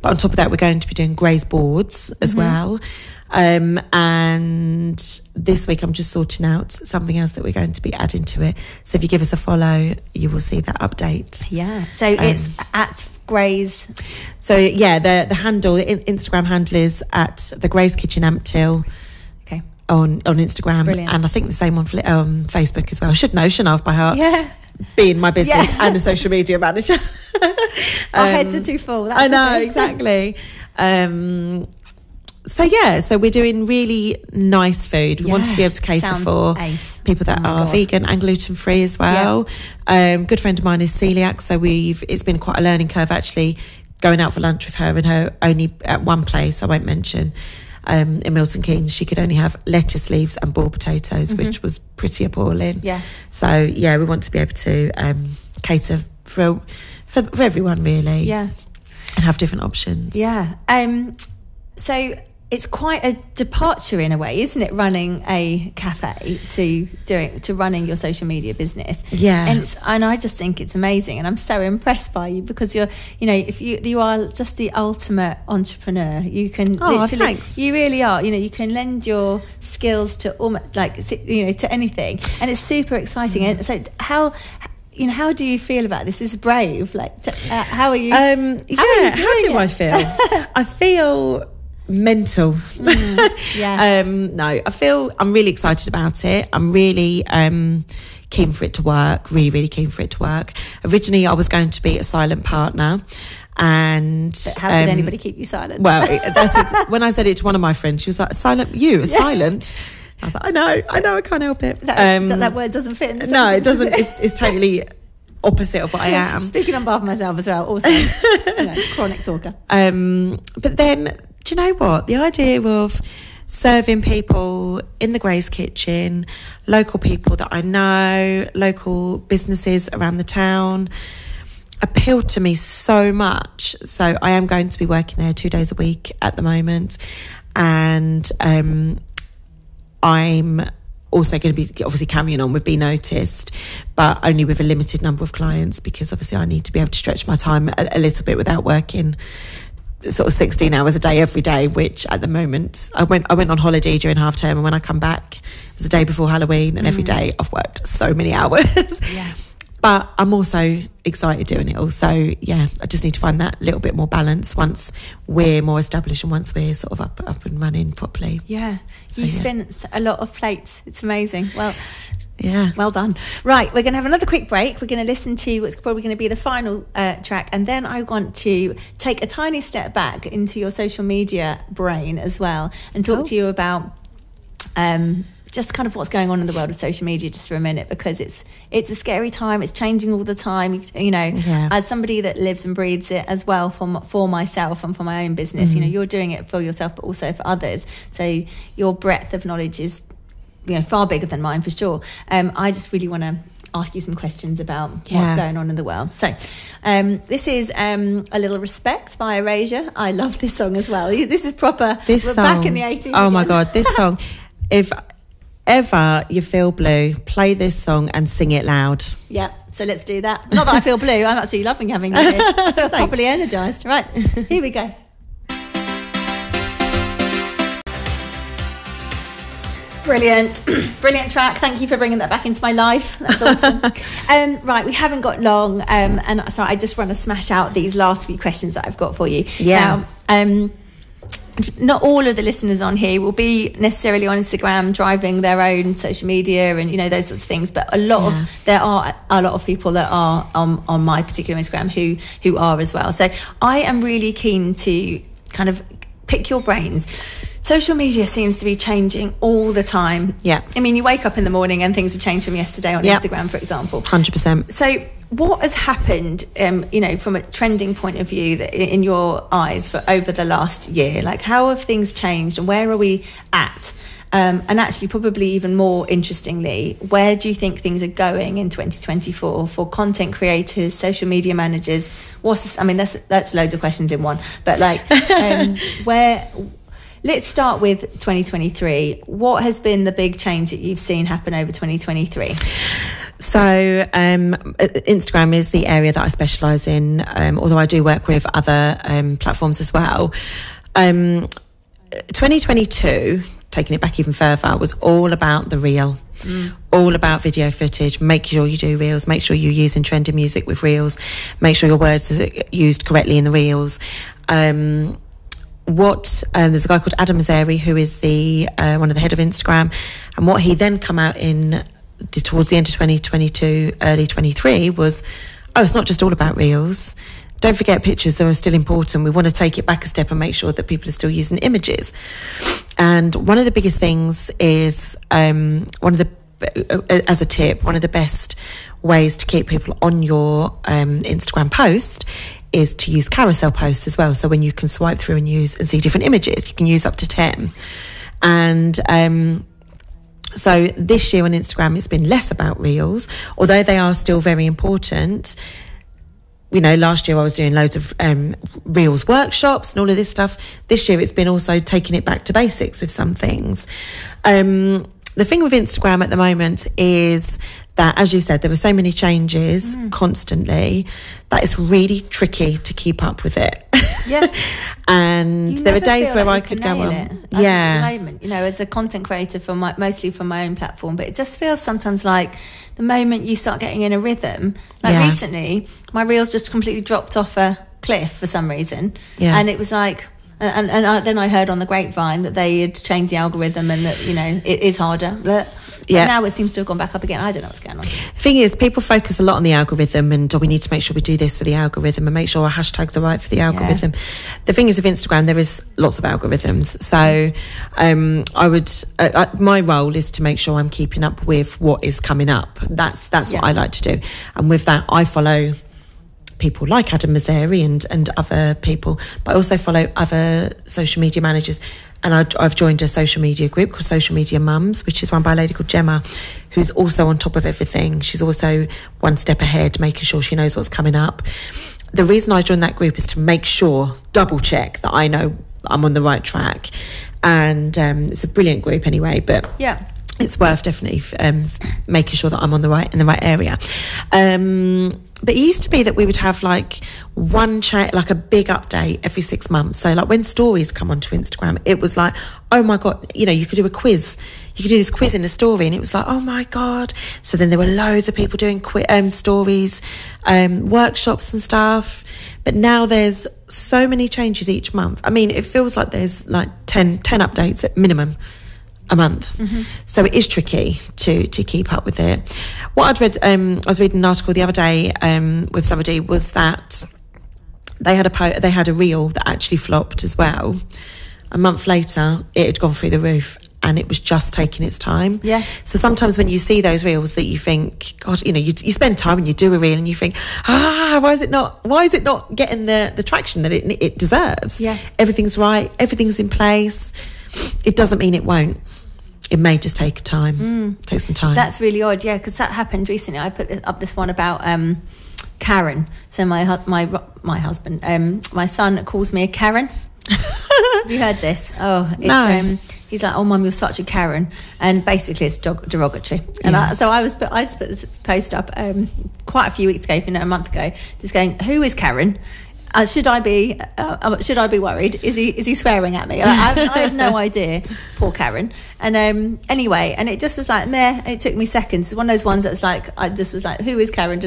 But on top of that, we're going to be doing Graze boards as well. Um, and this week, I'm just sorting out something else that we're going to be adding to it. So if you give us a follow, you will see that update. Yeah. So it's at Graze. So yeah, the the handle, the Instagram handle is at the Graze Kitchen Ampthill Okay. on on Instagram, Brilliant. and I think the same on um, Facebook as well. I should know, shouldn't I, off by heart? Yeah. Being my business Yeah. and a social media manager. Our Um, heads are too full. That's I know exactly. Um, so yeah, so we're doing really nice food. We want to be able to cater for ace. people that Oh are God. vegan and gluten free as well. Um, good friend of mine is celiac, so we've it's been quite a learning curve actually going out for lunch with her and her only at one place I won't mention um, in Milton Keynes she could only have lettuce leaves and boiled potatoes which was pretty appalling Mm-hmm. Yeah. so yeah we want to be able to um, cater for, for for everyone really Yeah. and have different options Yeah. Um, so it's quite a departure in a way, isn't it? Running a cafe to doing to running your social media business. Yeah. And it's, and I just think it's amazing, and I'm so impressed by you because you're you know if you you are just the ultimate entrepreneur. You can Oh, literally thanks. you really are. You know you can lend your skills to almost like you know to anything, and it's super exciting. Mm. And so how. You know, how do you feel about this? Is brave. Like, t- uh, how are you? Um, yeah, How you how do I feel? I feel mental. Mm, yeah. um, no, I feel I'm really excited about it. I'm really um, keen for it to work. Really, really keen for it to work. Originally, I was going to be a silent partner, and But how could um, anybody keep you silent? Well, it, that's it. when I said it to one of my friends, she was like, "Silent, you, silent." I was like, "I know, I know, I can't help it." that, Um, that word doesn't fit in the no, it doesn't. It's, it's totally opposite of what I am. Speaking on behalf of myself as well, also, you know, chronic talker. Um, but then, do you know what? The idea of serving people in the Graze kitchen, local people that I know, local businesses around the town, appealed to me so much. So I am going to be working there two days a week at the moment, and um, I'm also going to be obviously carrying on with Be Noticed, but only with a limited number of clients because obviously I need to be able to stretch my time a, a little bit without working sort of 16 hours a day every day which at the moment I went I went on holiday during half term and when I come back it was the day before Halloween and every mm. day I've worked so many hours Yeah. But I'm also excited doing it all so yeah I just need to find that little bit more balance once we're more established and once we're sort of up up and running properly Yeah, you yeah. spin a lot of plates. It's amazing. Well, yeah well done. Right, we're going to have another quick break. We're going to listen to what's probably going to be the final uh, track, and then I want to take a tiny step back into your social media brain as well, and talk Oh. to you about. Um, just kind of what's going on in the world of social media just for a minute because it's it's a scary time. It's changing all the time you, know. Yeah. as somebody that lives and breathes it as well for for myself and for my own business you know you're doing it for yourself but also for others. So your breadth of knowledge is you know far bigger than mine for sure. Um, i just really want to ask you some questions about what's going on in the world. So um, this is um, a little respect by erasure. I love this song as well. This is proper this we're song back in the 80s oh my god this song. If ever you feel blue play this song and sing it loud Yeah, so let's do that. Not that I feel blue, I'm absolutely loving having you here. I feel properly energised. Right, here we go. Brilliant, brilliant track. Thank you for bringing that back into my life. That's awesome. um, right, we haven't got long, um, and so I just want to smash out these last few questions that I've got for you. Yeah. Now, um, not all of the listeners on here will be necessarily on Instagram driving their own social media and you know those sorts of things but a lot Yeah. of there are a lot of people that are on, on my particular Instagram who who are as well so I am really keen to kind of pick your brains social media seems to be changing all the time Yeah. I mean you wake up in the morning and things have changed from yesterday on Yeah. Instagram for example 100% so, what has happened, um, you know, from a trending point of view, that in your eyes, for over the last year? Like, how have things changed, and where are we at? Um, and actually, probably even more interestingly, where do you think things are going in 2024 for content creators, social media managers? What's this, I mean, that's that's loads of questions in one, but like, um, where? Let's start with 2023. What has been the big change that you've seen happen over 2023? So, um, uh, Instagram is the area that I specialise in, um, although I do work with other um, platforms as well. Um, 2022, taking it back even further, was all about the reel. All about video footage. Make sure you do reels. Make sure you're using trending music with reels. Make sure your words are used correctly in the reels. Um, what um, there's a guy called Adam Mosseri who is the uh, one of the head of Instagram, and what he then come out in the, towards the end of 2022, early 23 was, oh, it's not just all about reels. Don't forget pictures are still important. We want to take it back a step and make sure that people are still using images. And one of the biggest things is um, one of the uh, as a tip, one of the best ways to keep people on your um, Instagram post is to use carousel posts as well. So when you can swipe through and use and see different images, you can use up to 10. And, um, so this year on Instagram, it's been less about reels, although they are still very important. You know, last year I was doing loads of um, reels workshops and all of this stuff. This year it's been also taking it back to basics with some things. Um, the thing with Instagram at the moment is that, as you said, there were so many changes Mm. constantly that it's really tricky to keep up with it. Yeah. and You there are days where like I could go on. Yeah. the moment, you know, as a content creator from my, mostly from my own platform, but it just feels sometimes like the moment you start getting in a rhythm. Like Yeah. recently, my reels just completely dropped off a cliff for some reason, Yeah. and it was like. And, and I, then I heard on the grapevine that they had changed the algorithm and that you know it is harder. But Yeah. now it seems to have gone back up again. I don't know what's going on. The thing is, people focus a lot on the algorithm and oh, we need to make sure we do this for the algorithm and make sure our hashtags are right for the algorithm. The thing is, with Instagram, there is lots of algorithms. So um, I would, uh, uh, my role is to make sure I'm keeping up with what is coming up. That's that's what I like to do. And with that, I follow people like Adam Mosseri and, and other people, but I also follow other social media managers. And I, I've joined a social media group called Social Media Mums, which is run by a lady called Gemma, who's also on top of everything. She's also one step ahead, making sure she knows what's coming up. The reason I joined that group is to make sure, double check that I know I'm on the right track. And um, it's a brilliant group anyway, but Yeah. It's worth definitely um, making sure that I'm on the right in the right area. Um, but it used to be that we would have like one chat, like a big update every six months. So like when stories come onto Instagram, it was like, oh my god, you know, you could do a quiz. You could do this quiz in a story, and it was like, oh my god. So then there were loads of people doing qui- um, stories, um, workshops and stuff. But now there's so many changes each month. I mean, it feels like there's like 10, 10 updates at minimum a month. Mm-hmm. So it is tricky to to keep up with it. What I'd read, um, I was reading an article the other day um, with somebody was that they had a po- they had a reel that actually flopped as well. A month later, it had gone through the roof. And it was just taking its time. Yeah. So sometimes when you see those reels that you think, God, you know, you, you spend time and you do a reel and you think, ah, why is it not? Why is it not getting the the traction that it it deserves? Yeah. Everything's right. Everything's in place. It doesn't mean it won't. It may just take time. Take some time. Mm. That's really odd, yeah, because that happened recently. I put up this one about um, Karen. So my my my husband, um, my son calls me a Karen. Have you heard this? Oh, it's, No. um, he's like, "Oh, mum, you're such a Karen," and basically it's dog- derogatory. And I, so I was, put, I just put this post up um, quite a few weeks ago, if you know, a month ago, just going, "Who is Karen?" Uh, should I be uh, uh, should I be worried? Is he is he swearing at me? Like, I, I have no idea. Poor Karen. And um, anyway, and it just was like meh. And it took me seconds. It's one of those ones that's like I just was like, who is Karen?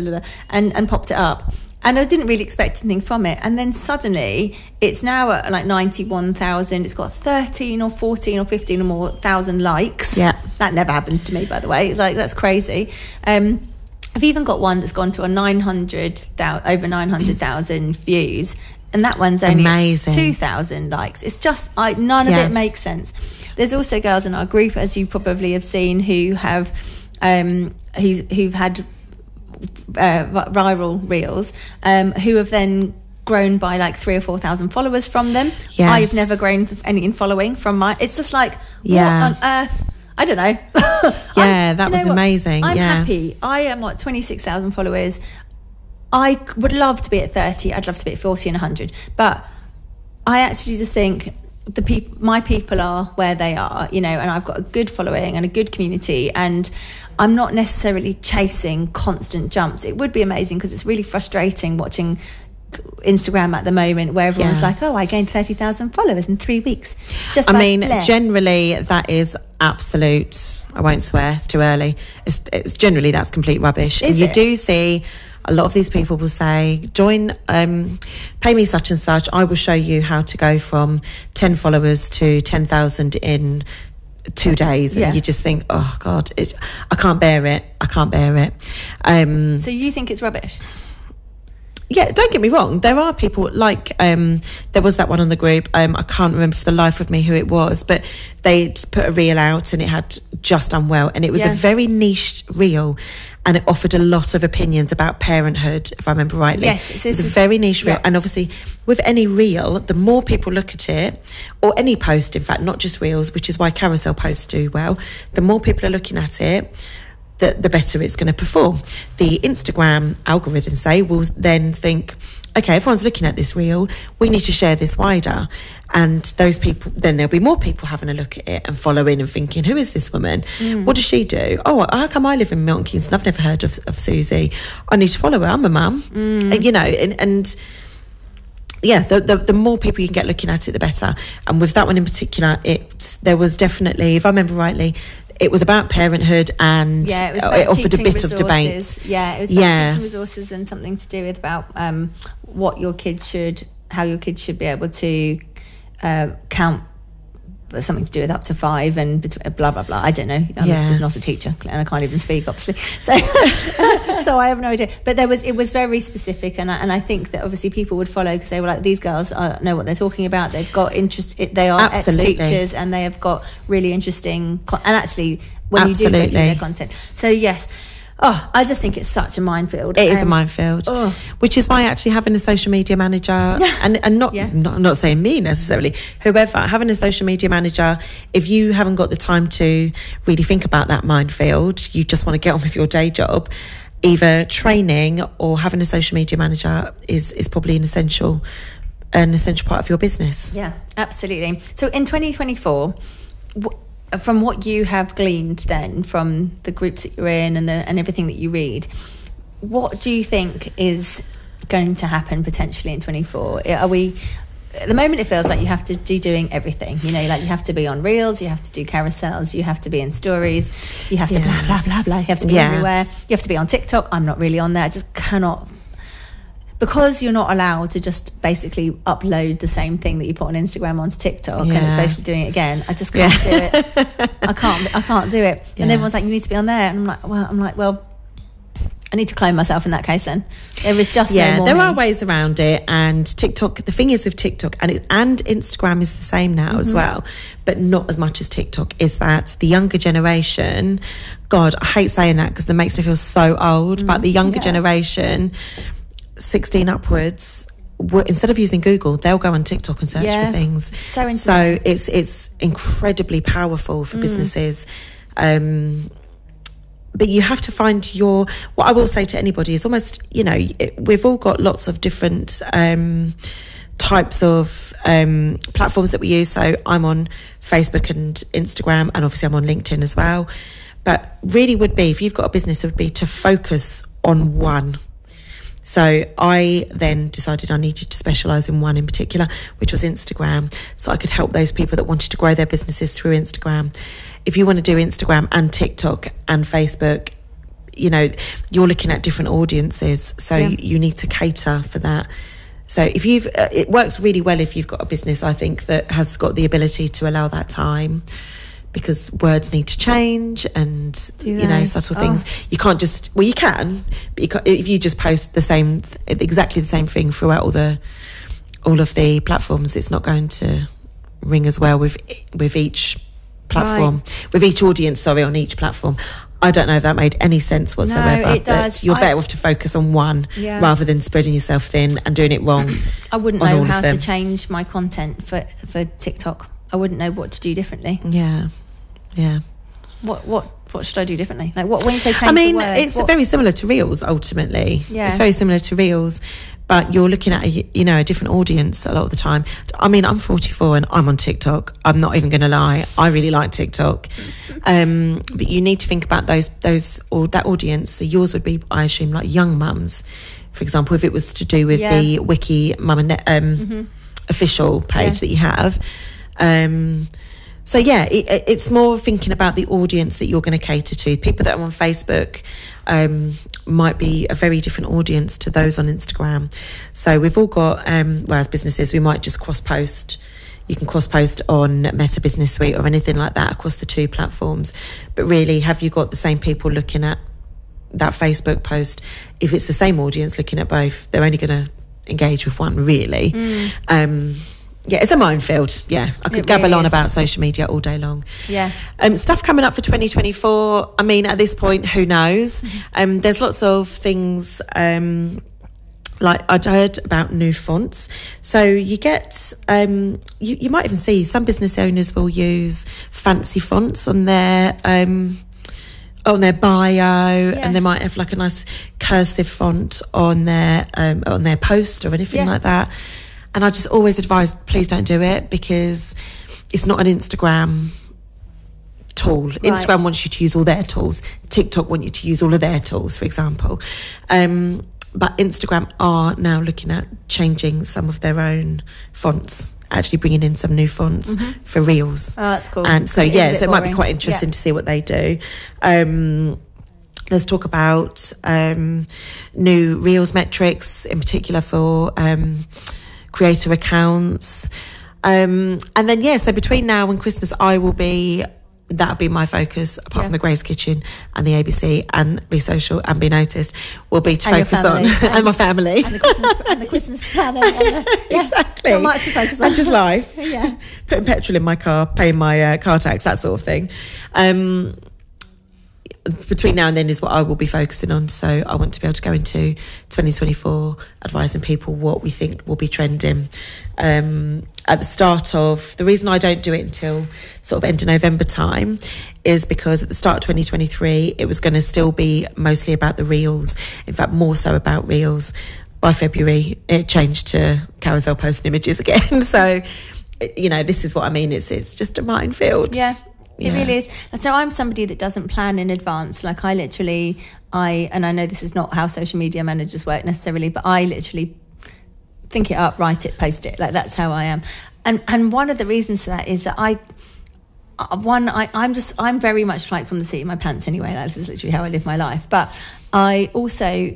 And and popped it up. And I didn't really expect anything from it. And then suddenly it's now at like ninety one thousand. It's got thirteen or fourteen or fifteen or more thousand likes. Yeah. that never happens to me, by the way. Like that's crazy. Um, I've even got one that's gone to a 900, over 900,000 views. And that one's only Amazing. 2,000 likes. It's just, I, none Yeah. of it makes sense. There's also girls in our group, as you probably have seen, who have, um, who's, who've had uh, viral reels, um, who have then grown by like three or four thousand followers from them. Yes. I've never grown any in following from my. It's just like Yeah. what on earth? I don't know. Yeah, that do was what? amazing, I'm yeah. happy. I am what twenty six thousand followers. I would love to be at thirty. I'd love to be at forty and hundred, but I actually just think the people, my people are where they are, you know, and I've got a good following and a good community, and I'm not necessarily chasing constant jumps. It would be amazing because it's really frustrating watching Instagram at the moment where everyone's Yeah. like, "Oh, I gained thirty thousand followers in three weeks." Just I mean, generally, that is absolute. I won't swear; it's too early. It's, it's generally that's complete rubbish. and you it? do see a lot of these people will say, "Join, um, pay me such and such. I will show you how to go from ten followers to ten thousand in." Two days, and Yeah. you just think, "Oh God, it, I can't bear it. I can't bear it." Um, so you think it's rubbish? Yeah, don't get me wrong. There are people like um, there was that one on the group. Um, I can't remember for the life of me who it was, but they'd put a reel out and it had just done well, and it was Yeah. a very niche reel, and it offered a lot of opinions about parenthood, if I remember rightly. Yes, it's- it was it's- a very niche reel, yeah. and obviously with any reel, the more people look at it, or any post, in fact, not just reels, which is why carousel posts do well. The more people are looking at it the, the better it's going to perform. The Instagram algorithm, say, will then think, okay, everyone's looking at this reel, we need to share this wider. And those people, then there'll be more people having a look at it and following and thinking, who is this woman? Mm. What does she do? Oh, how come I live in Milton Keynes and I've never heard of, of Susie? I need to follow her. I'm a mum. Mm. And, you know, and, and yeah, the, the the more people you can get looking at it, the better. And with that one in particular, it there was definitely, if I remember rightly, it was about parenthood and Yeah, it uh, it offered a bit of debate. Yeah, it was about Yeah. teaching resources and something to do with about um, what your kids should, how your kids should be able to uh, count. Something to do with up to five and between, uh, blah blah blah. I don't know. I'm Yeah. just not a teacher and I can't even speak, obviously. So, so I have no idea. But there was it was very specific, and I, and I think that obviously people would follow because they were like these girls are, know what they're talking about. They've got interest. They are ex teachers, and they have got really interesting. Con- and actually, when you do their content, so yes. Oh, I just think it's such a minefield. It is a Um, minefield, oh. which is why actually having a social media manager and and not, Yeah. not not saying me necessarily, whoever having a social media manager, if you haven't got the time to really think about that minefield, you just want to get on with your day job. Either training or having a social media manager is is probably an essential an essential part of your business. Yeah, absolutely. So in 2024, wh- from what you have gleaned then from the groups that you're in and the and everything that you read, what do you think is going to happen potentially in 24? Are we at the moment it feels like you have to do doing everything you know like you have to be on reels you have to do carousels you have to be in stories you have to Yeah. blah blah blah blah you have to be Yeah. everywhere you have to be on tiktok i'm not really on there i just cannot because you're not allowed to just basically upload the same thing that you put on Instagram onto TikTok and it's basically doing it again. I just can't do it. I can't. I can't do it. And Yeah. everyone's like, "You need to be on there," and I'm like, "Well, I'm like, well, I need to clone myself in that case. Then there is just yeah, no there are ways around it, and TikTok. The thing is with TikTok and it, and Instagram is the same now Mm-hmm. as well, but not as much as TikTok. Is that the younger generation? God, I hate saying that because that makes me feel so old. But the younger Mm-hmm. Yeah. generation, sixteen upwards. Instead of using Google, they'll go on TikTok and search Yeah. for things. So. So it's it's incredibly powerful Mm. for businesses. Um, but you have to find your what i will say to anybody is almost you know it, we've all got lots of different um types of um platforms that we use so i'm on facebook and instagram and obviously i'm on linkedin as well but really would be if you've got a business it would be to focus on one so I then decided I needed to specialise in one in particular, which was Instagram. So I could help those people that wanted to grow their businesses through Instagram. If you want to do Instagram and TikTok and Facebook, you know, you're looking at different audiences. So Yeah. you, you need to cater for that. So if you've, uh, it works really well if you've got a business, I think, that has got the ability to allow that time. Because words need to change and you know subtle Oh. things you can't just well you can but you can't, if you just post the same exactly the same thing throughout all the all of the platforms it's not going to ring as well with with each platform with each audience sorry on each platform I don't know if that made any sense whatsoever. No, it but does. You're I- better off to focus on one Yeah. rather than spreading yourself thin and doing it wrong. I wouldn't know how to change my content for for TikTok. I wouldn't know what to do differently. yeah, yeah. What what what should I do differently? Like what when you say change I mean, the words, it's what- very similar to Reels ultimately. Yeah. It's very similar to Reels, but you're looking at a, you know a different audience a lot of the time. I mean, I'm 44 and I'm on TikTok. I'm not even going to lie. I really like TikTok, um, but you need to think about those those or that audience. So yours would be, I assume, like young mums, for example, if it was to do with Yeah. the Wiki Mum and um, official page Yeah. that you have. Um, so yeah, it, it- it's more thinking about the audience that you're going to cater to. People that are on Facebook um, might be a very different audience to those on Instagram. So we've all got, um, well, as businesses, we might just cross post. You can cross post on Meta Business Suite or anything like that across the two platforms. But really, have you got the same people looking at that Facebook post, if it's the same audience looking at both, they're only going to engage with one, really. Um, yeah, it's a minefield. Yeah, I could It gabble really on is. about social media all day long. Yeah. Um, stuff coming up for 2024. I mean, at this point, who knows? Mm-hmm. Um, there's lots of things. Um, like I'd heard about new fonts, so you get um, you, you might even see some business owners will use fancy fonts on their um, on their bio, and they might have like a nice cursive font on their um, on their post or anything Yeah. like that. And I just always advise, please don't do it because it's not an Instagram tool. Instagram wants you to use all their tools. TikTok want you to use all of their tools, for example. Um, but Instagram are now looking at changing some of their own fonts, actually bringing in some new fonts for Reels. Oh, that's cool. And so, It yeah, so it might be quite interesting Yeah. to see what they do. Um, there's talk about um, new Reels metrics, in particular for um, creator accounts. Um, and then, yeah, so between now and Christmas, I will be. That'll be my focus, apart Yeah. from the Graze Kitchen and the ABC and Be Social and Be Noticed, will be to And focus on family. and my family. And the Christmas, and the Christmas plan. And, and the, yeah, exactly. Not much to focus on. And just life. Yeah. Putting petrol in my car, paying my uh, car tax, that sort of thing. Um, between now and then is what I will be focusing on. So I want to be able to go into 2024 advising people what we think will be trending. Um, at the start of the reason I don't do it until sort of end of November time is because at the start of 2023 it was going to still be mostly about the reels. In fact, more so about reels. By February, it changed to carousel posting images again. so, you know, this is what I mean. It's it's just a minefield. Yeah. It Yeah. really is. So I'm somebody that doesn't plan in advance. Like I literally, I and I know this is not how social media managers work necessarily, but I literally think it up, write it, post it. Like that's how I am. And and one of the reasons for that is that I. uh, One, I, I'm just, I'm very much like from the seat of my pants anyway. That is literally how I live my life. But I also,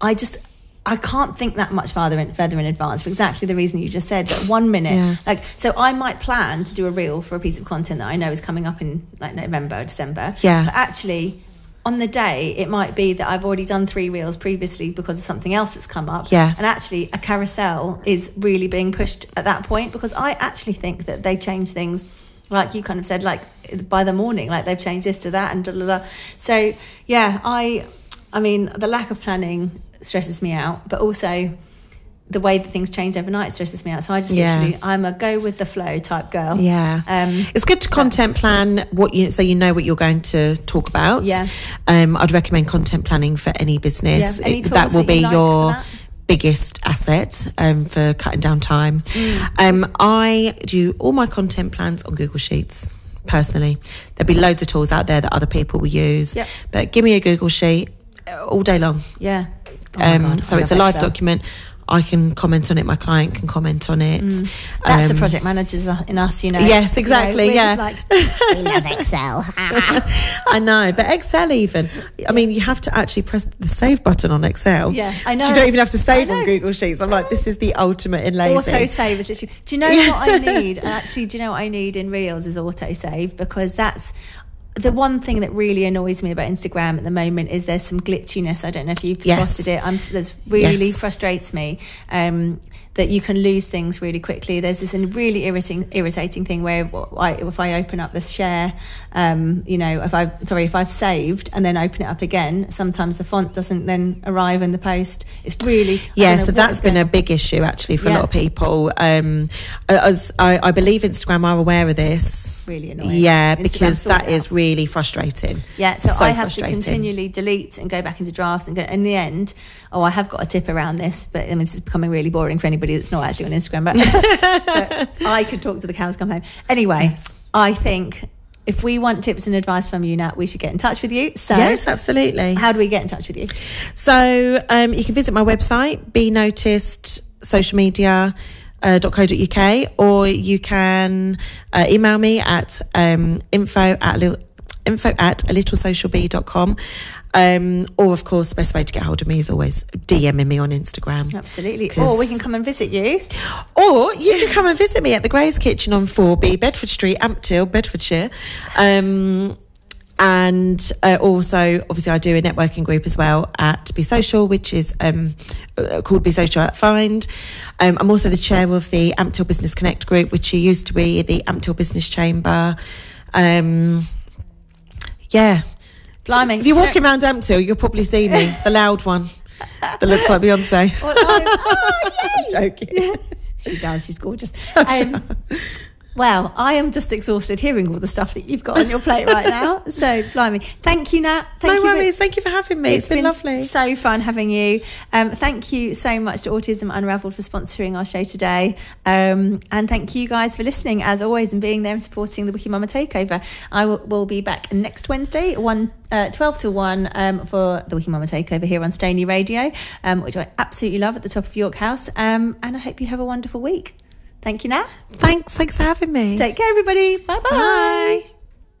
I just, I can't think that much farther in, further in advance for exactly the reason you just said. That one minute, Yeah. like, so I might plan to do a reel for a piece of content that I know is coming up in like November, or December. Yeah. But actually, on the day, it might be that I've already done three reels previously because of something else that's come up. Yeah. And actually, a carousel is really being pushed at that point because I actually think that they change things. Like you kind of said, like by the morning, like they've changed this to that and da da da. So yeah, I, I mean, the lack of planning stresses me out, but also the way that things change overnight stresses me out. So I just Yeah. literally, I'm a go with the flow type girl. Yeah. Um, it's good to content plan what you so you know what you're going to talk about. Yeah. Um, I'd recommend content planning for any business. Yeah. Any It- that will that you be like your biggest asset um, for cutting down time. Mm. Um, I do all my content plans on Google Sheets. Personally, there'll be loads of tools out there that other people will use. Yep. But give me a Google sheet all day long. yeah. Oh um, so I it's a live Excel. document. I can comment on it. My client can comment on it. Mm. That's the Um, project managers in us, you know. Yes, You know, exactly, yeah. like, we love Excel. I know, but Excel even. I mean, you have to actually press the save button on Excel. Yeah, I know. You don't even have to save on. Google Sheets. I'm like, this is the ultimate in lazy. Auto save is literally. Do you know what I need? Actually, do you know what I need in Reels is auto save because that's the one thing that really annoys me about Instagram at the moment is there's some glitchiness. I don't know if you've Yes. spotted it. I'm that's really Yes. frustrates me. Um, that you can lose things really quickly. There's this really irritating, irritating thing where I, if I open up this share, um, you know, if I sorry, if I've saved and then open it up again, sometimes the font doesn't then arrive in the post. It's really Yeah, so that's been going a big issue actually for a lot of people. Um, as I, I believe Instagram are aware of this. Really annoying. Yeah, Instagram because that is really frustrating. Yeah, so, So I have to continually delete and go back into drafts and go. In the end, oh, I have got a tip around this, but I mean, this is becoming really boring for anybody that's not actually on Instagram. But, but I could talk to the cows come home. Anyway, I think if we want tips and advice from you, Nat, we should get in touch with you. So, Yes, absolutely. how do we get in touch with you? So um, you can visit my website, be noticed social media. Uh, .co.uk or you can uh, email me at um, info at li- info at a littlesocialbee.com um, or of course the best way to get hold of me is always DMing me on Instagram Absolutely. Or we can come and visit you. or you can come and visit me at the Graze Kitchen on 4B Bedford Street, Ampthill, Bedfordshire. Um, and uh, also, obviously, I do a networking group as well at Be Social, which is um, uh, called Be Social at Find. Um, I'm also the chair of the Ampthill Business Connect group, which used to be the Ampthill Business Chamber. Um, yeah. Blimey. If you're walking around Ampthill, you'll probably see me, the loud one that looks like Beyonce. Well, I'm- oh. Joking. She does. She's gorgeous. Um, well, I am just exhausted hearing all the stuff that you've got on your plate right now. So, blimey. Thank you, Nat. Thank no you. for- worries. Thank you for having me. it's been, lovely. So fun having you. Um, thank you so much to Autism Unravelled for sponsoring our show today. Um, and thank you guys for listening, as always, and being there and supporting the Wiki Mama Takeover. I will, will be back next Wednesday, one, uh, 12 to 1, um, for the Wiki Mama Takeover here on Stony Radio, um, which I absolutely love at the top of York House. Um, and I hope you have a wonderful week. Thank you, Nat. Thanks. Thanks for having me. Take care, everybody. Bye-bye. Bye.